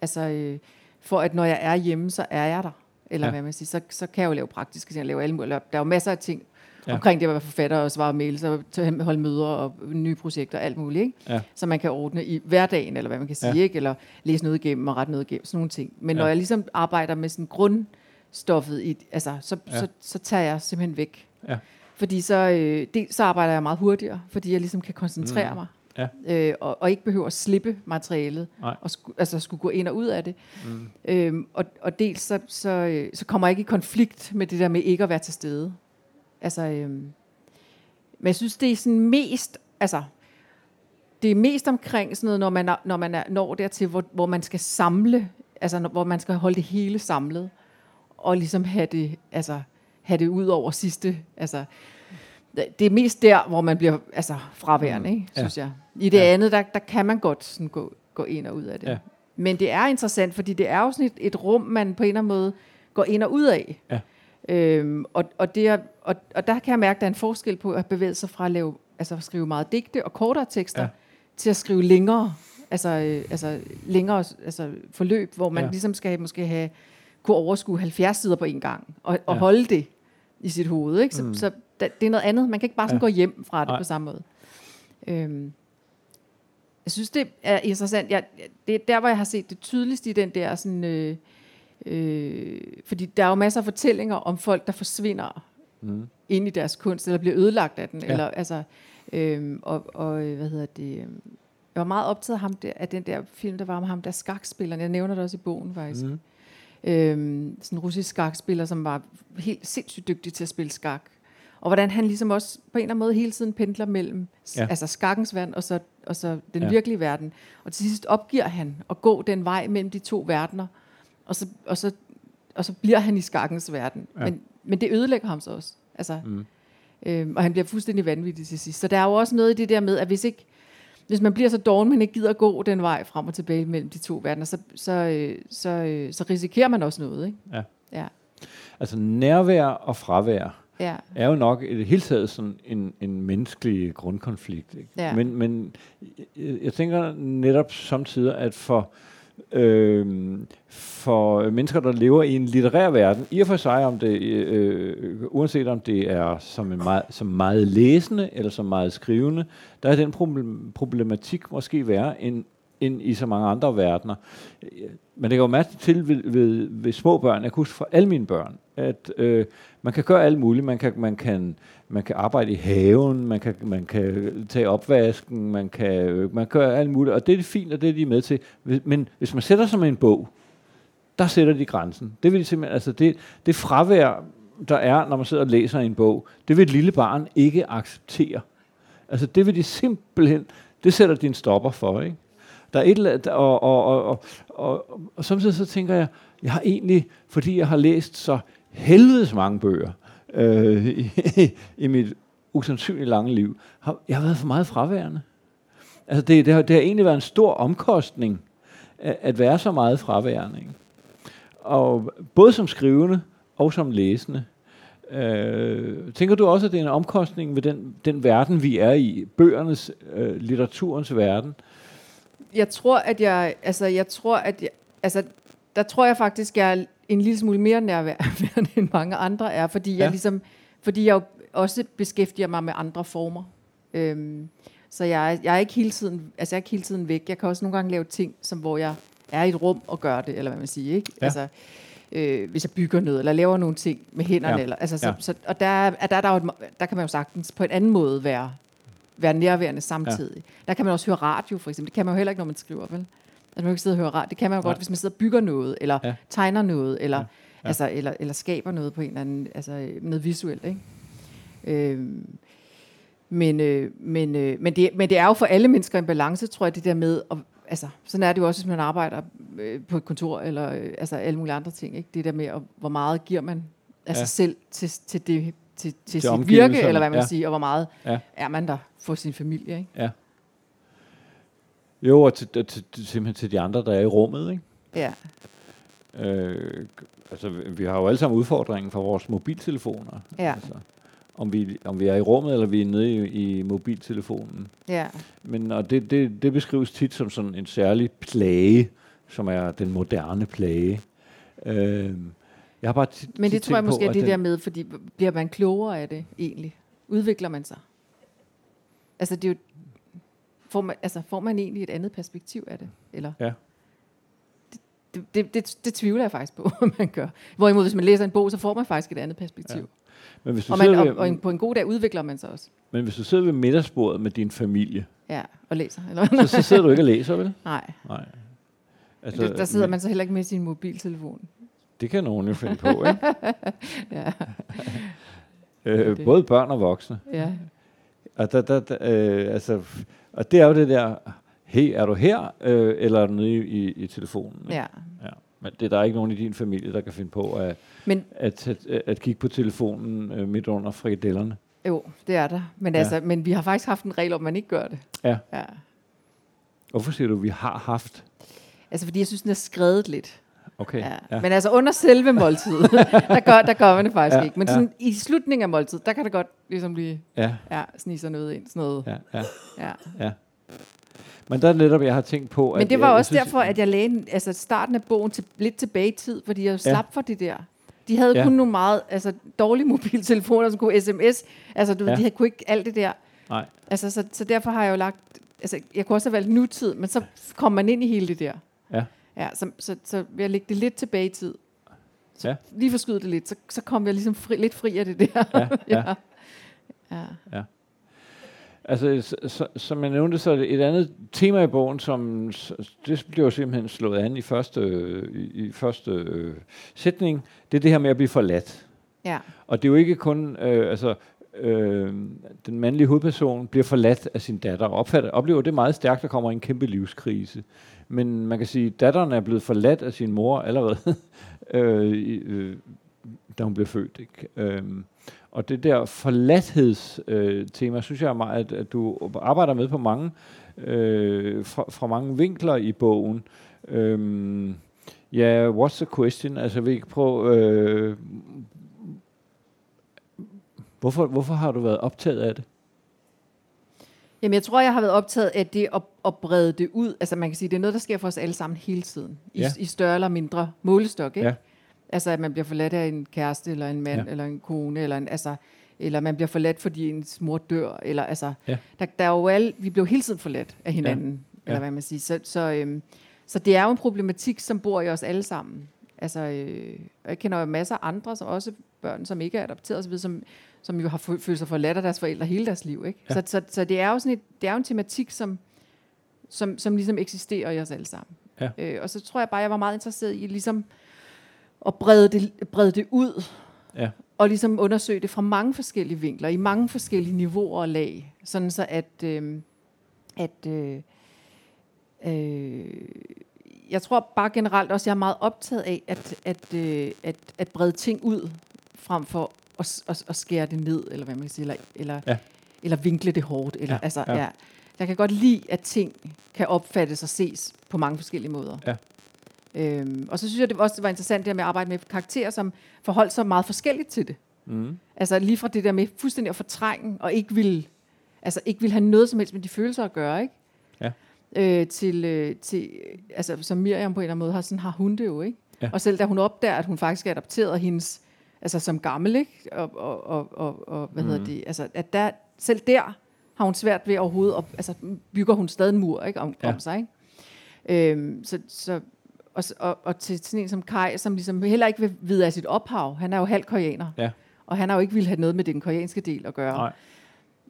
Altså, øh, for at når jeg er hjemme, så er jeg der. Eller Ja. hvad man siger, så, så kan jeg jo lave praktiske ting. Jeg laver alle mulige, der er jo masser af ting Ja. omkring det at være forfatter og svare mails og holde møder og nye projekter og alt muligt, ikke? Ja. som man kan ordne i hverdagen, eller hvad man kan sige, Ja. ikke? eller læse noget igennem og rette noget igennem, sådan nogle ting. Men Ja. når jeg ligesom arbejder med sådan grundstoffet, i, altså, så, Ja. ja. så, så tager jeg simpelthen væk. Ja. Fordi så, øh, det, så arbejder jeg meget hurtigere, fordi jeg ligesom kan koncentrere Mm. mig. Ja. Øh, og, og ikke behøver at slippe materialet, Nej. og sku, altså skulle gå ind og ud af det. Mm. Øhm, og, og dels så, så, øh, så kommer jeg ikke i konflikt med det der med ikke at være til stede. Altså, øhm, men jeg synes, det er sådan mest, altså, det er mest omkring sådan noget, når man, er, når man er, når dertil, hvor, hvor man skal samle, altså når, hvor man skal holde det hele samlet, og ligesom have det, altså, have det ud over sidste, altså, det er mest der, hvor man bliver altså, fraværende, ikke, Ja. synes jeg. I det ja. andet, der, der kan man godt sådan gå, gå ind og ud af det. Ja. Men det er interessant, fordi det er jo sådan et, et rum, man på en eller anden måde går ind og ud af. Ja. Øhm, og, og, det er, og, og der kan jeg mærke, at der er en forskel på at bevæge sig fra at, lave, altså at skrive meget digte og kortere tekster, Ja. til at skrive længere altså, øh, altså længere altså, forløb, hvor man Ja. ligesom skal måske have, kunne overskue 70 sider på en gang, og, og Ja. holde det i sit hoved. Ikke? Så, Mm. så da, det er noget andet. Man kan ikke bare sådan ja. gå hjem fra det Nej. på samme måde. Øhm, jeg synes, det er interessant. Jeg, det er der, hvor jeg har set det tydeligst i den der sådan... Øh, øh, fordi der er jo masser af fortællinger om folk, der forsvinder Mm. ind i deres kunst, eller bliver ødelagt af den. Ja. Eller, altså, øhm, og, og, øh, hvad hedder det... øhm, Jeg var meget optaget af, ham der, af den der film, der var om ham, der skakspilleren. Jeg nævner det også i bogen, faktisk. Mm. Øhm, sådan en russisk skakspiller, som var helt sindssygt dygtig til at spille skak. Og hvordan han ligesom også på en eller anden måde hele tiden pendler mellem Ja. altså skakkens verden og så, og så den ja. virkelige verden. Og til sidst opgiver han at gå den vej mellem de to verdener. Og så, og så, og så bliver han i skakkens verden. Ja. Men, men det ødelægger ham så også. Altså, Mm. Øhm, og han bliver fuldstændig vanvittig til sidst. Så der er jo også noget i det der med, at hvis ikke hvis man bliver så doven, man ikke gider gå den vej frem og tilbage mellem de to verdener, så, så, øh, så, øh, så risikerer man også noget. Ikke? Ja. Ja. Altså nærvær og fravær Ja. er jo nok i det hele taget sådan en, en menneskelig grundkonflikt. Ikke? Ja. Men, men jeg, jeg tænker netop samtidig, at for, øh, for mennesker, der lever i en litterær verden, i og for sig, om det, øh, øh, uanset om det er som, en meget, som meget læsende eller som meget skrivende, der er den problematik måske være en end i så mange andre verdener. Man lægger jo mærke til ved, ved, ved små børn, jeg kan huske for alle mine børn, at øh, man kan gøre alt muligt. Man kan, man kan, man kan arbejde i haven, man kan, man kan tage opvasken, man kan, øh, man kan gøre alt muligt, og det er fint, og det er de med til. Men hvis man sætter sig med en bog, der sætter de grænsen. Det vil de simpelthen, altså det, det fravær, der er, når man sidder og læser en bog, det vil et lille barn ikke acceptere. Altså det vil de simpelthen, det sætter de stopper for, ikke? Der er et eller andet, og, og, og, og, og, og samtidig så tænker jeg, jeg har egentlig, fordi jeg har læst så helvedes mange bøger øh, i, i mit usandsynligt lange liv, har, jeg har været for meget fraværende. Altså det, det, har, det har egentlig været en stor omkostning at, at være så meget fraværende. Ikke? Og både som skrivende og som læsende. Øh, tænker du også, at det er en omkostning ved den, den verden, vi er i, bøgernes, øh, litteraturens verden? Jeg tror, at jeg, altså, jeg tror, at jeg, altså, der tror jeg faktisk, jeg er en lille smule mere nærværende, end mange andre er, fordi Ja. jeg ligesom, fordi jeg jo også beskæftiger mig med andre former. Øhm, så jeg, jeg er ikke hele tiden, altså jeg er ikke hele tiden væk. Jeg kan også nogle gange lave ting, som hvor jeg er i et rum og gør det, eller hvad man siger, ikke? Ja. Altså, øh, hvis jeg bygger noget, eller laver nogle ting med hænderne, Ja. ja. eller, altså, så, Ja. ja. så, og der, er- er der, er der, jo der kan man jo sagtens på en anden måde være, være nærværende samtidig. Ja. Der kan man også høre radio, for eksempel. Det kan man jo heller ikke, når man skriver, vel? Altså, man kan ikke sidde og høre radio. Det kan man jo Nej. godt, hvis man sidder og bygger noget, eller Ja. ja. tegner noget, eller, Ja. ja. Ja. Altså, eller, eller skaber noget på en eller anden, altså noget visuelt, ikke? Øhm, men, øh, men, øh, men, det, men det er jo for alle mennesker en balance, tror jeg, det der med, at, altså, sådan er det jo også, hvis man arbejder øh, på et kontor, eller øh, altså alle mulige andre ting, ikke? Det der med, at, hvor meget giver man af Ja. sig selv til, til, det, til, til, sit virke, eller hvad man ja. ja. siger, og hvor meget Ja. ja. er man der for sin familie, ikke? Jo, og til, til, til, simpelthen til de andre, der er i rummet. Ikke? Ja, Øh, altså, vi- har jo alle sammen udfordringen fra vores mobiltelefoner. ja, Altså, om, vi, om vi er i rummet, eller vi er nede i, i mobiltelefonen. ja. Men og det, det, det beskrives tit som sådan en særlig plage, som er den moderne plage. Øh, jeg har bare tit, Men det tit tror jeg måske er det der med, fordi bliver man klogere af det egentlig? Udvikler man sig? Altså, det er jo, får, man, altså, får man egentlig et andet perspektiv af det? Eller? Ja. Det, det, det, det tvivler jeg faktisk på, at man gør. Hvorimod, hvis man læser en bog, så får man faktisk et andet perspektiv. Ja. Men hvis, du Og, man, sidder og, ved, og en, på en god dag udvikler man sig også. men hvis du sidder ved middagsbordet med din familie, Ja, og læser. Eller? så, så sidder du ikke og læser, vel? Nej, Nej. altså, der, der sidder men man så heller ikke med sin mobiltelefon. Det kan nogen jo finde på, ikke? Ja, øh, det. både børn og voksne. ja. Og, der, der, der, øh, altså, og det er jo det der, hey, er du her, øh, eller er du nede i, i, i telefonen? ikke? ja. ja. Men det er der er ikke nogen i din familie, der kan finde på at, Men at, at, at kigge på telefonen øh, midt under frikadellerne. jo, det er der. Men, Ja. altså, men vi har faktisk haft en regel om, at man ikke gør det. Ja. ja. Hvorfor siger du, vi har haft? Altså, fordi jeg synes, den er skrevet lidt. Okay. Ja. Ja. Ja. Men altså, under selve måltidet, der, gør, der gør man det faktisk Ja, ja. ikke. Men ja. sådan, i slutningen af måltidet, der kan det godt ligesom lige Ja, ja, snige sig noget ind. Sådan noget. ja, ja, Ja. ja. Men der er netop, jeg har tænkt på... Men at det var jeg, også jeg derfor, at jeg lagde altså starten af bogen til, lidt tilbage i tid, fordi jeg slap for det der. De havde Ja. ja. kun nogle meget altså, dårlige mobiltelefoner, som kunne sms. Altså, du, Ja. ja. de havde kunne ikke alt det der. Nej, Altså, så, så derfor har jeg jo lagt... Altså, jeg kunne også have valgt nutid, men så kom man ind i hele det der. ja. Ja, så, så, så vil jeg lægge det lidt tilbage i tid. Så Ja. Lige forskyde det lidt, så, så kom jeg ligesom fri, lidt fri af det der. Ja, ja. ja. ja. Altså, s- s- som jeg nævnte, så er det et andet tema i bogen, som det bliver jo simpelthen slået an i første, i, i første øh, sætning, det er det her med at blive forladt. ja. Og det er jo ikke kun, øh, altså, øh, den mandlige hovedperson bliver forladt af sin datter, og opfatter, oplever det meget stærkt, der kommer en kæmpe livskrise. Men man kan sige, at datteren er blevet forladt af sin mor allerede, øh, øh, da hun blev født. Ikke? Øh, og det der forladthedstema, øh, tema, synes jeg er meget, at, at du arbejder med på mange, øh, fra, fra mange vinkler i bogen. Øh, ja, what's the question? Altså, vi kan prøve... Øh, hvorfor, hvorfor har du været optaget af det? Jamen, jeg tror, jeg har været optaget af det at, at brede det ud. Altså, man kan sige, det er noget, der sker for os alle sammen hele tiden. I, Ja. i større eller mindre målestok, ikke? Ja. Altså, at man bliver forladt af en kæreste, eller en mand, Ja. eller en kone, eller, en, altså, eller man bliver forladt, fordi ens mor dør, eller altså, Ja. der, der er jo alle, vi bliver hele tiden forladt af hinanden, ja. eller Ja. hvad man siger. Så, så, øhm, så det er jo en problematik, som bor i os alle sammen. Altså, øh, jeg kender jo masser af andre, som også børn, som ikke er adopteret osv., som, som jo har fø- følt sig forladt af deres forældre hele deres liv. Ikke? Ja. Så, så, så det er jo sådan et, det er jo en tematik, som, som, som ligesom eksisterer i os alle sammen. Ja. Øh, og så tror jeg bare, jeg var meget interesseret i ligesom at brede det, brede det ud, Ja. og ligesom undersøge det fra mange forskellige vinkler, i mange forskellige niveauer og lag, sådan så at, øh, at øh, øh, jeg tror bare generelt også, jeg er meget optaget af at, at, øh, at, at brede ting ud, frem for s- at, at skære det ned, eller hvad man kan sige, eller, eller, Ja. eller vinkle det hårdt. Eller, Ja, altså, ja. ja. Jeg kan godt lide, at ting kan opfattes og ses på mange forskellige måder. Ja. Øhm, og så synes jeg det også det var interessant det her med at arbejde med karakterer, som forholdt sig meget forskelligt til det. Mm. Altså lige fra det der med fuldstændig at fortrænge, og ikke vil, altså ikke vil have noget som helst med de følelser at gøre, ikke? Ja. Øh, til, øh, til, altså som Miriam på en eller anden måde har, sådan har hun det jo, ikke? Ja. Og selv da hun opdager, at hun faktisk er adopteret af hendes, altså som gammel, ikke? Og, og, og, og, og hvad mm. hedder det? Altså, at der, selv der har hun svært ved overhovedet, op, altså bygger hun stadig en mur, ikke? Om, Ja. om sig, ikke? Øhm, så, så, og, og, og til sådan en som Kai, som ligesom heller ikke vil vide af sit ophav. Han er jo halv koreaner. Ja. Og han har jo ikke ville have noget med den koreanske del at gøre.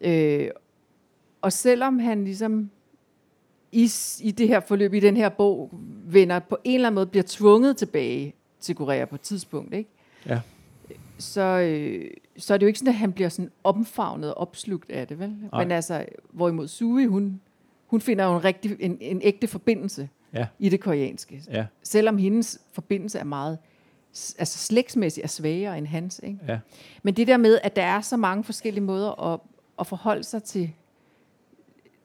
Nej. Øh, og selvom han ligesom i, i det her forløb, i den her bog, vender på en eller anden måde, bliver tvunget tilbage til Korea på et tidspunkt, ikke? Ja. Så, øh, så er det jo ikke sådan, at han bliver sådan omfavnet og opslugt af det, vel? Nej. Men altså, hvorimod Sui, hun, hun finder jo en, rigtig, en, en ægte forbindelse Ja. i det koreanske. Ja. Selvom hendes forbindelse er meget, altså slægtsmæssigt er svagere end hans, ikke? Ja. Men det der med, at der er så mange forskellige måder at, at forholde sig til,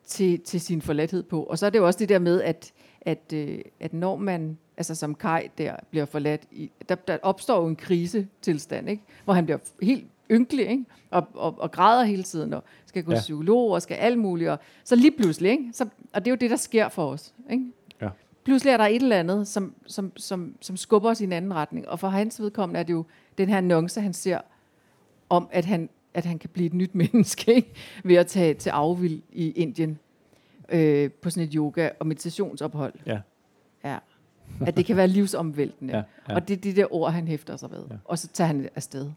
til, til sin forladthed på. Og så er det jo også det der med, at, at, øh, at når man, altså som Kai der bliver forladt, i, der, der opstår jo en krisetilstand, ikke? hvor han bliver helt ynkelig, ikke? Og, og, og græder hele tiden, og skal gå Ja. psykolog, og skal alt muligt. Og så lige pludselig, ikke? Så, og det er jo det, der sker for os. Ikke? Ja. Pludselig er der et eller andet, som, som, som, som skubber os i en anden retning. Og for hans vedkommende er det jo den her annonce, han ser om, at han, at han kan blive et nyt menneske ikke? ved at tage til afvild i Indien øh, på sådan et yoga- og meditationsophold. Ja. ja. At det kan være livsomvæltende. Ja, Ja, ja. ja. Og det er de der ord, han hæfter sig ved. Ja. Ja. Og så tager han afsted.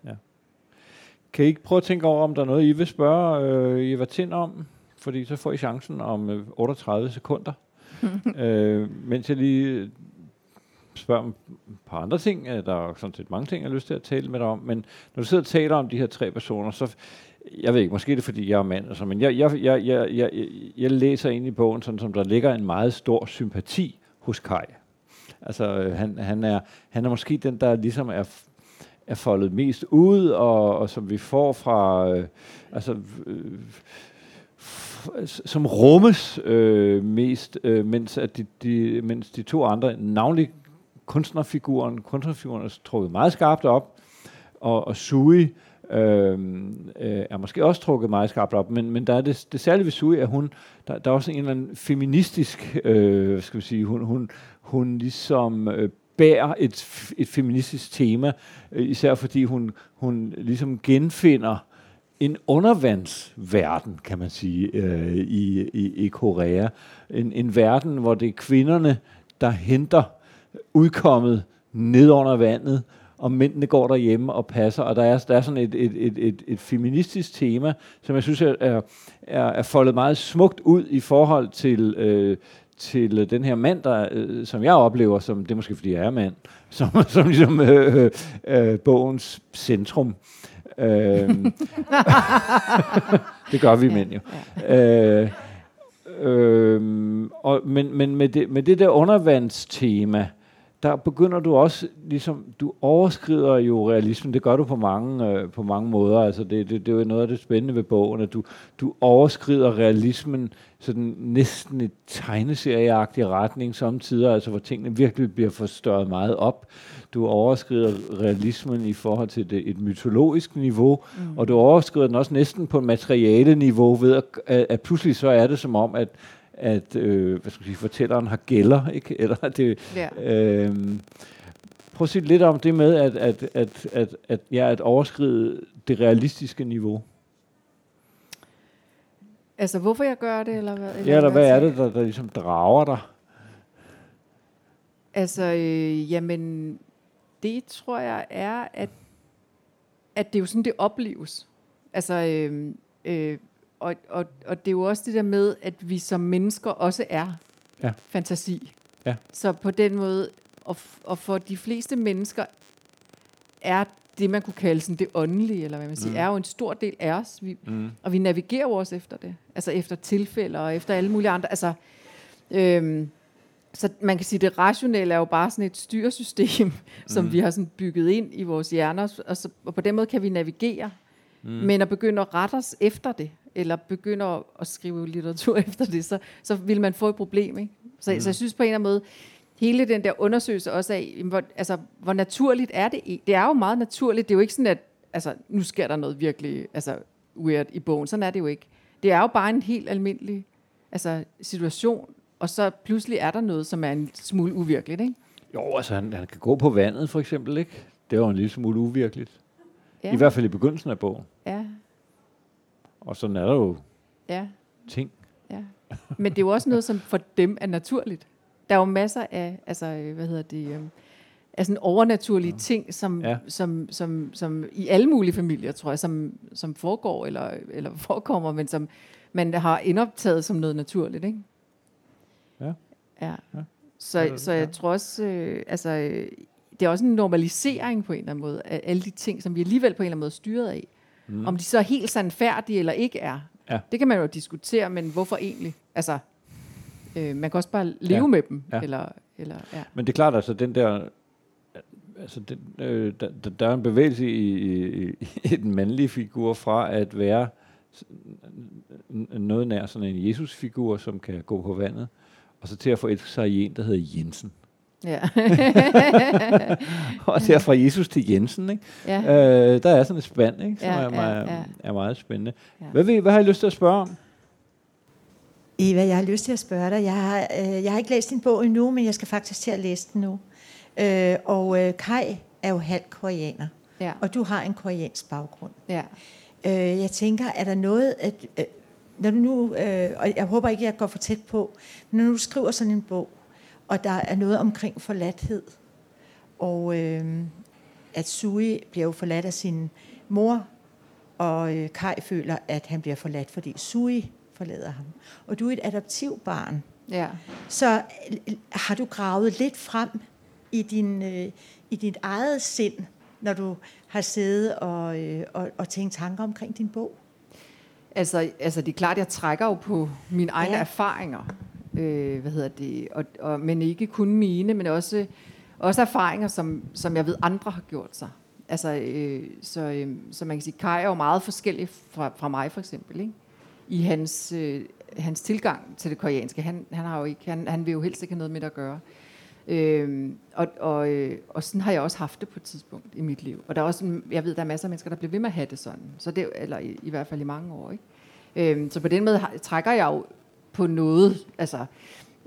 Kan I ikke prøve at tænke over, om der er noget, I vil spørge øh, Eva Tind om? Fordi så får I chancen om øh, 38 sekunder. øh, mens jeg lige spørger om et par andre ting. Øh, Der er sådan set mange ting, jeg har lyst til at tale med dig om. Men når du sidder og taler om de her tre personer, så... Jeg ved ikke, måske er det, fordi jeg er mand, altså, men jeg, jeg, jeg, jeg, jeg, jeg læser ind i bogen, sådan som der ligger en meget stor sympati hos Kai. Altså, øh, han, han, er, han er måske den, der ligesom er, er foldet mest ud, og, og som vi får fra, øh, altså, øh, som rummes øh, mest, øh, mens, at de, de, mens de to andre, navnlig kunstnerfiguren, kunstnerfiguren er trukket meget skarpt op, og, og Sui øh, øh, er måske også trukket meget skarpt op, men, men der er det, det særlige ved Sui, at hun, der, der er også en eller anden feministisk, øh, skal vi sige, hun, hun, hun ligesom øh, bærer et, et feministisk tema, øh, især fordi hun, hun ligesom genfinder en undervandsverden, kan man sige, øh, i, i, i Korea. En, en verden, hvor det er kvinderne, der henter udkommet ned under vandet, og mændene går derhjemme og passer, og der er, der er sådan et, et, et, et, et feministisk tema, som jeg synes er, er, er foldet meget smukt ud i forhold til, øh, til den her mand, der, øh, som jeg oplever, som det er måske fordi jeg er mand, som, som ligesom øh, øh, bogens centrum. Øh, det gør vi ja, mænd jo. Ja. Øh, øh, og, men men med, det, med det der undervandstema, der begynder du også, ligesom, du overskrider jo realismen, det gør du på mange, øh, på mange måder, altså det, det, det er jo noget af det spændende ved bogen, at du, du overskrider realismen sådan næsten et tegneserieagtig retning samtidig, altså hvor tingene virkelig bliver forstørret meget op. Du overskrider realismen i forhold til det, et mytologisk niveau, mm. og du overskrider den også næsten på et materiale niveau ved, at, at, at pludselig så er det som om, at at øh, hvad skal jeg sige, fortælleren har gælder, ikke? Eller det, ja. øh, prøv at sige lidt om det med at, at, at, at, at, ja, at overskride det realistiske niveau. Altså, hvorfor jeg gør det, eller hvad? Eller ja, eller hvad, hvad er det, der, der ligesom drager dig? Altså, øh, jamen, det tror jeg er, at, at det er jo sådan, det opleves. Altså, øh, øh, og, og, og det er jo også det der med, at vi som mennesker også er ja. fantasi. Ja. Så på den måde, og, og for de fleste mennesker, er det, man kunne kalde sådan det åndelige, eller hvad man siger, mm. er jo en stor del af os. Vi, mm. Og vi navigerer jo også efter det. Altså efter tilfælde og efter alle mulige andre. Altså, øhm, så man kan sige, at det rationelle er jo bare sådan et styresystem, mm. som vi har sådan bygget ind i vores hjerner, og, så, og på den måde kan vi navigere. Mm. Men at begynde at rette os efter det, eller begynder at skrive litteratur efter det, så, så vil man få et problem. Ikke? Så, mm. så jeg synes på en eller anden måde, hele den der undersøgelse også af, hvor, altså, hvor naturligt er det? Det er jo meget naturligt. Det er jo ikke sådan, at altså, nu sker der noget virkelig altså, weird i bogen. Sådan er det jo ikke. Det er jo bare en helt almindelig altså, situation, og så pludselig er der noget, som er en smule uvirkeligt. Ikke? Jo, altså han, han kan gå på vandet for eksempel, ikke? Det er jo en lille smule uvirkeligt. Ja. I hvert fald i begyndelsen af bogen. Ja. Og sådan er der jo ja. ting. Ja. Men det er jo også noget, som for dem er naturligt. Der er jo masser af, altså, hvad hedder det, øh, af sådan overnaturlige ja. ting, som, ja. som, som, som i alle mulige familier, tror jeg, som, som foregår eller, eller forekommer, men som man har indoptaget som noget naturligt, ikke? Ja. Ja. ja. Så, så jeg tror også, øh, altså, øh, det er også en normalisering på en eller anden måde, af alle de ting, som vi alligevel på en eller anden måde er styret af. Mm. Om de så er helt sandfærdige eller ikke er, ja. det kan man jo diskutere, men hvorfor egentlig? Altså, øh, man kan også bare leve ja. med dem. Ja. Eller, eller, ja. Men det er klart, altså den der altså den, øh, der, der er en bevægelse i, i, i den mandlige figur fra at være noget nær sådan en Jesus-figur, som kan gå på vandet, og så til at få sig i en, der hedder Jensen. Ja. og der fra Jesus til Jensen, ikke? Ja. Øh, der er sådan et spand, ikke? som ja, er, meget, ja, ja. er meget spændende. Ja. Hvad, vil, hvad har I lyst til at spørge om? Eva, jeg har lyst til at spørge dig. Jeg har, øh, jeg har ikke læst din bog endnu, men jeg skal faktisk til at læse den nu. Øh, og øh, Kai er jo halv koreaner, ja. og du har en koreansk baggrund. Ja. Øh, jeg tænker, er der noget, at, øh, når du nu, øh, og jeg håber ikke, jeg går for tæt på, men når du skriver sådan en bog, og der er noget omkring forladthed. Og øh, at Sui bliver jo forladt af sin mor, og øh, Kai føler, at han bliver forladt, fordi Sui forlader ham. Og du er et adoptivbarn. Ja. Så øh, har du gravet lidt frem i, din, øh, i dit eget sind, når du har siddet og, øh, og, og tænkt tanker omkring din bog? Altså, altså det er klart, jeg trækker jo på mine egne ja. erfaringer øh, hvad hedder det, og, og, men ikke kun mine, men også, også erfaringer, som, som jeg ved andre har gjort sig. Altså, øh, så, øh, så man kan sige, Kai er jo meget forskellig fra, fra mig for eksempel, ikke? i hans, øh, hans tilgang til det koreanske. Han, han, har jo ikke, han, han vil jo helst ikke have noget med det at gøre. Øhm, og, og, øh, og sådan har jeg også haft det på et tidspunkt i mit liv. Og der er også, jeg ved, der er masser af mennesker, der bliver ved med at have det sådan. Så det, eller i, i hvert fald i mange år. Ikke? Øhm, så på den måde har, trækker jeg jo på noget. Altså,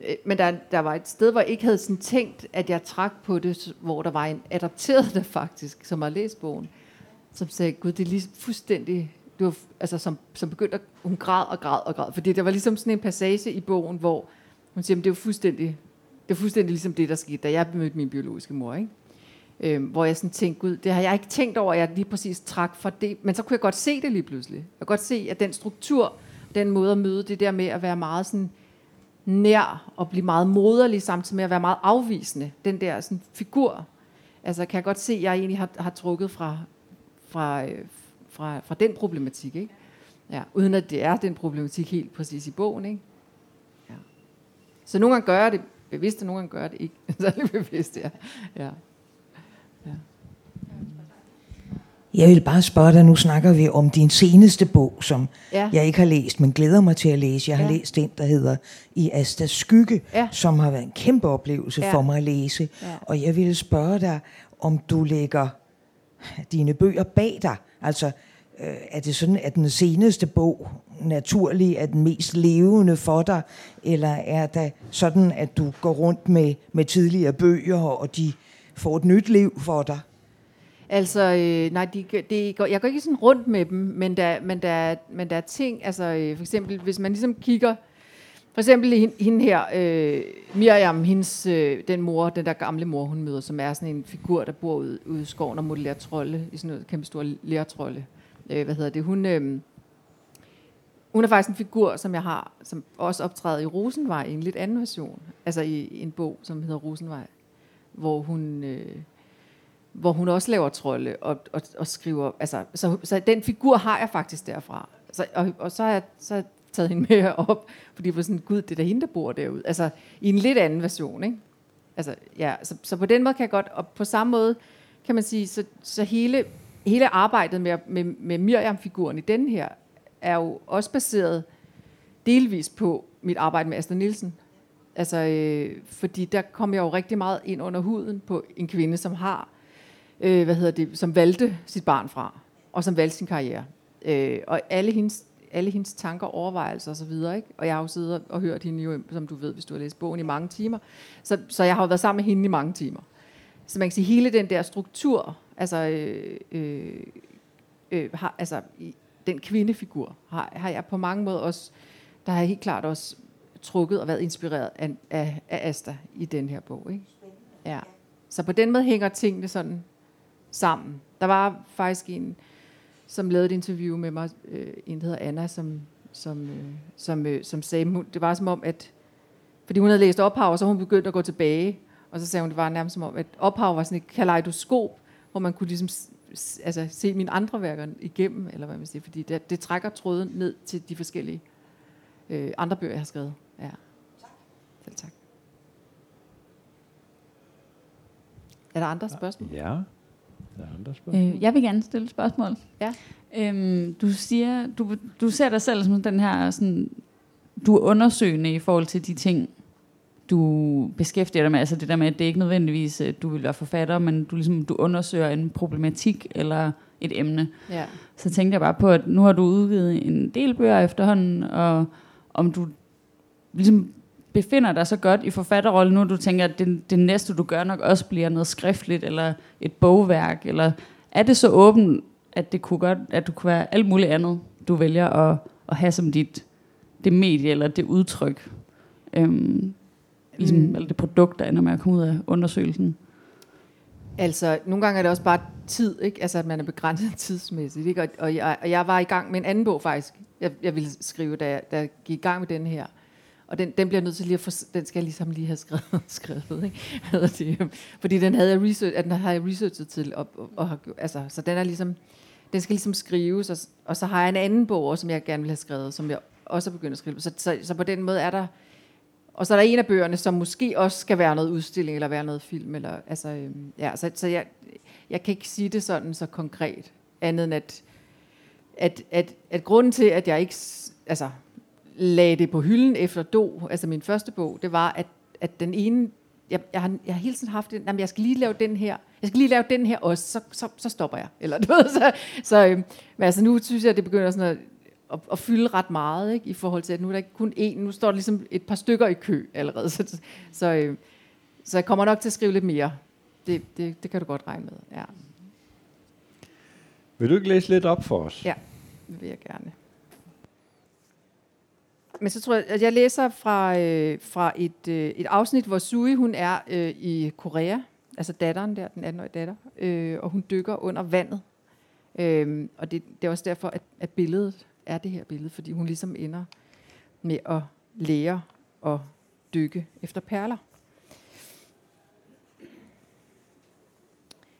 øh, men der, der var et sted, hvor jeg ikke havde sådan tænkt, at jeg trak på det, hvor der var en adopteret der faktisk, som har læst bogen, som sagde, gud, det er lige fuldstændig, det var, altså, som, som begyndte at, hun græd og græd og græd, fordi der var ligesom sådan en passage i bogen, hvor hun siger, det var fuldstændig, det var fuldstændig ligesom det, der skete, da jeg mødte min biologiske mor, ikke? Øhm, hvor jeg sådan tænkte, gud, det har jeg ikke tænkt over, at jeg lige præcis trak fra det, men så kunne jeg godt se det lige pludselig. Jeg kunne godt se, at den struktur, den måde at møde det der med at være meget sådan nær og blive meget moderlig, samtidig med at være meget afvisende, den der sådan figur, altså kan jeg godt se, at jeg egentlig har, har trukket fra, fra, øh, fra, fra den problematik, ikke? Ja, uden at det er den problematik helt præcis i bogen, ikke? Ja. Så nogle gange gør jeg det bevidst, og nogle gange gør jeg det ikke særlig bevidst, ja. ja. Jeg vil bare spørge dig, nu snakker vi om din seneste bog, som ja. jeg ikke har læst, men glæder mig til at læse. Jeg har ja. læst den, der hedder I Astas Skygge, ja. som har været en kæmpe oplevelse ja. for mig at læse. Ja. Og jeg ville spørge dig, om du lægger dine bøger bag dig. Altså, øh, er det sådan, at den seneste bog naturlig er den mest levende for dig, eller er det sådan, at du går rundt med, med tidligere bøger, og de får et nyt liv for dig? Altså, øh, nej, de, de går, jeg går ikke sådan rundt med dem, men der, men der, men der er ting, altså øh, for eksempel, hvis man ligesom kigger, for eksempel hende, hende her, øh, Miriam, hendes, øh, den mor, den der gamle mor, hun møder, som er sådan en figur, der bor ude, ude i skoven og modellerer trolde, i sådan noget kæmpe store lærtrolde. Øh, hvad hedder det? Hun, øh, hun er faktisk en figur, som jeg har, som også optræder i Rosenvej, i en lidt anden version. Altså i, i en bog, som hedder Rosenvej, hvor hun... Øh, hvor hun også laver trolde og, og, og skriver, altså, så, så den figur har jeg faktisk derfra. Så, og, og så har jeg, så har jeg taget hende med op, fordi jeg var sådan, gud, det er da hende, der bor derude. Altså, i en lidt anden version, ikke? Altså, ja, så, så på den måde kan jeg godt, og på samme måde kan man sige, så, så hele, hele arbejdet med, med, med Miriam-figuren i den her, er jo også baseret delvis på mit arbejde med Astrid Nielsen. Altså, øh, fordi der kom jeg jo rigtig meget ind under huden på en kvinde, som har øh, hvad hedder det, som valgte sit barn fra, og som valgte sin karriere. Øh, og alle hendes, alle hendes tanker, overvejelser osv., ikke? og jeg har jo siddet og hørt hende jo, som du ved, hvis du har læst bogen i mange timer, så, så jeg har jo været sammen med hende i mange timer. Så man kan sige, hele den der struktur, altså, øh, øh, øh, har, altså i, den kvindefigur, har, har jeg på mange måder også, der har jeg helt klart også trukket og været inspireret af, af, af Asta i den her bog. Ikke? Ja. Så på den måde hænger tingene sådan sammen. Der var faktisk en, som lavede et interview med mig, øh, en der hedder Anna, som, som, øh, som, øh, som sagde, det var som om, at fordi hun havde læst ophav, og så hun begyndte at gå tilbage, og så sagde hun, det var nærmest som om, at ophav var sådan et kaleidoskop, hvor man kunne ligesom altså, se mine andre værker igennem, eller hvad man siger, fordi det, det trækker tråden ned til de forskellige øh, andre bøger, jeg har skrevet. Ja. Tak. Selv tak. Er der andre spørgsmål? Ja. Der er andre spørgsmål. Øh, jeg vil gerne stille et spørgsmål. Ja. Øhm, du siger, du, du ser dig selv som den her, sådan, du er undersøgende i forhold til de ting, du beskæftiger dig med. Altså det der med, at det er ikke nødvendigvis, at du vil være forfatter, men du, ligesom, du undersøger en problematik eller et emne. Ja. Så tænkte jeg bare på, at nu har du udgivet en del bøger efterhånden, og om du ligesom befinder dig så godt i forfatterrollen nu, du tænker, at det, det næste, du gør nok også bliver noget skriftligt, eller et bogværk, eller er det så åbent, at det kunne godt, at du kunne være alt muligt andet, du vælger at, at have som dit det medie, eller det udtryk, øhm, ligesom, mm. eller det produkt, der ender med at komme ud af undersøgelsen? Altså, nogle gange er det også bare tid, ikke? Altså, at man er begrænset tidsmæssigt, ikke? Og, og, jeg, og jeg var i gang med en anden bog, faktisk. Jeg, jeg ville skrive, da jeg, da jeg gik i gang med den her. Og den, den bliver nødt til lige at for, den skal jeg ligesom lige have skrevet, skrevet ikke? Øhm, fordi den havde jeg, research, at den har jeg researchet til, og, og, og, altså, så den er ligesom, den skal ligesom skrives, og, og så har jeg en anden bog, som jeg gerne vil have skrevet, som jeg også er begyndt at skrive. Så, så, så på den måde er der, og så er der en af bøgerne, som måske også skal være noget udstilling, eller være noget film, eller, altså, øhm, ja, så, så jeg, jeg kan ikke sige det sådan så konkret, andet end at, at, at, at grunden til, at jeg ikke, altså, lagde det på hylden efter Do, altså min første bog, det var, at, at den ene jeg, jeg, har, jeg har hele tiden haft det, jamen, jeg skal lige lave den her, jeg skal lige lave den her også, så, så, så stopper jeg. Eller, du ved, så, så øh, men altså, nu synes jeg, at det begynder sådan at, at, at fylde ret meget, ikke, i forhold til, at nu er der ikke kun én, nu står der ligesom et par stykker i kø allerede. Så, så, øh, så jeg kommer nok til at skrive lidt mere. Det, det, det kan du godt regne med, ja. Vil du ikke læse lidt op for os? Ja, det vil jeg gerne. Men så tror jeg, at jeg læser fra, øh, fra et, øh, et afsnit, hvor Sui hun er øh, i Korea, altså datteren der, den 18-årige datter, øh, og hun dykker under vandet. Øh, og det, det er også derfor, at, at billedet er det her billede, fordi hun ligesom ender med at lære at dykke efter perler.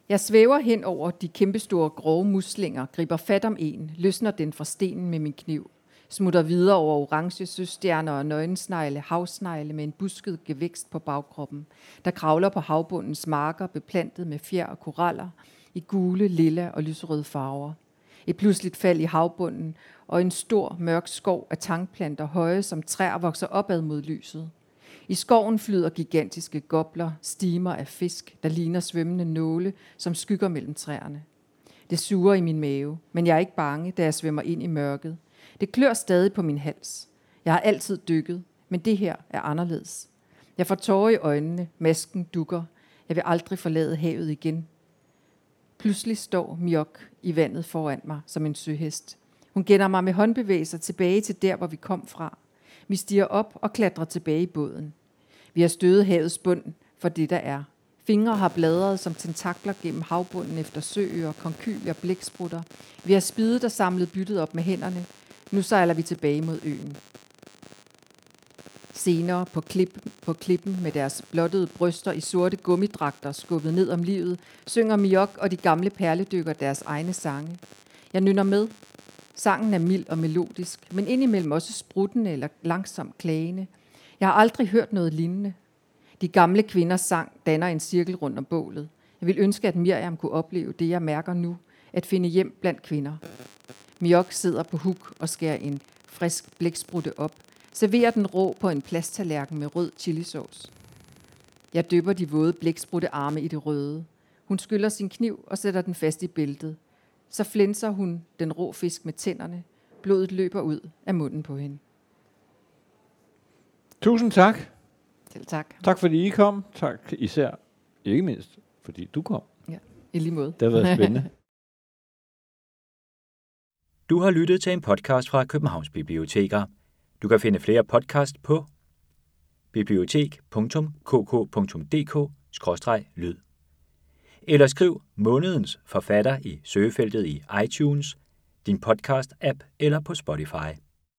Jeg svæver hen over de kæmpestore grove muslinger, griber fat om en, løsner den fra stenen med min kniv, smutter videre over orange søstjerner og nøgensnegle, havsnegle med en busket gevækst på bagkroppen, der kravler på havbundens marker beplantet med fjer og koraller i gule, lilla og lyserøde farver. Et pludseligt fald i havbunden og en stor, mørk skov af tangplanter høje som træer vokser opad mod lyset. I skoven flyder gigantiske gobler, stimer af fisk, der ligner svømmende nåle, som skygger mellem træerne. Det suger i min mave, men jeg er ikke bange, da jeg svømmer ind i mørket. Det klør stadig på min hals. Jeg har altid dykket, men det her er anderledes. Jeg får tårer i øjnene, masken dukker. Jeg vil aldrig forlade havet igen. Pludselig står Mjok i vandet foran mig som en søhest. Hun gænder mig med håndbevægelser tilbage til der, hvor vi kom fra. Vi stiger op og klatrer tilbage i båden. Vi har stødet havets bund for det, der er. Fingre har bladret som tentakler gennem havbunden efter søer, konkylier, blæksprutter. Vi har spidet og samlet byttet op med hænderne. Nu sejler vi tilbage mod øen. Senere på, klip, på klippen med deres blottede bryster i sorte gummidragter skubbet ned om livet, synger Miok og de gamle perledykker deres egne sange. Jeg nynner med. Sangen er mild og melodisk, men indimellem også spruttende eller langsomt klagende. Jeg har aldrig hørt noget lignende. De gamle kvinders sang danner en cirkel rundt om bålet. Jeg vil ønske, at Miriam kunne opleve det, jeg mærker nu, at finde hjem blandt kvinder. Miok sidder på huk og skærer en frisk blæksprutte op. Serverer den rå på en plasttallerken med rød chilisauce. Jeg dypper de våde blæksprutte arme i det røde. Hun skyller sin kniv og sætter den fast i bæltet. Så flænser hun den rå fisk med tænderne. Blodet løber ud af munden på hende. Tusind tak. Selv tak. Tak fordi I kom. Tak især, ikke mindst, fordi du kom. Ja, i lige måde. Det har været spændende. Du har lyttet til en podcast fra Københavns Biblioteker. Du kan finde flere podcast på bibliotek.kk.dk-lyd. Eller skriv månedens forfatter i søgefeltet i iTunes, din podcast-app eller på Spotify.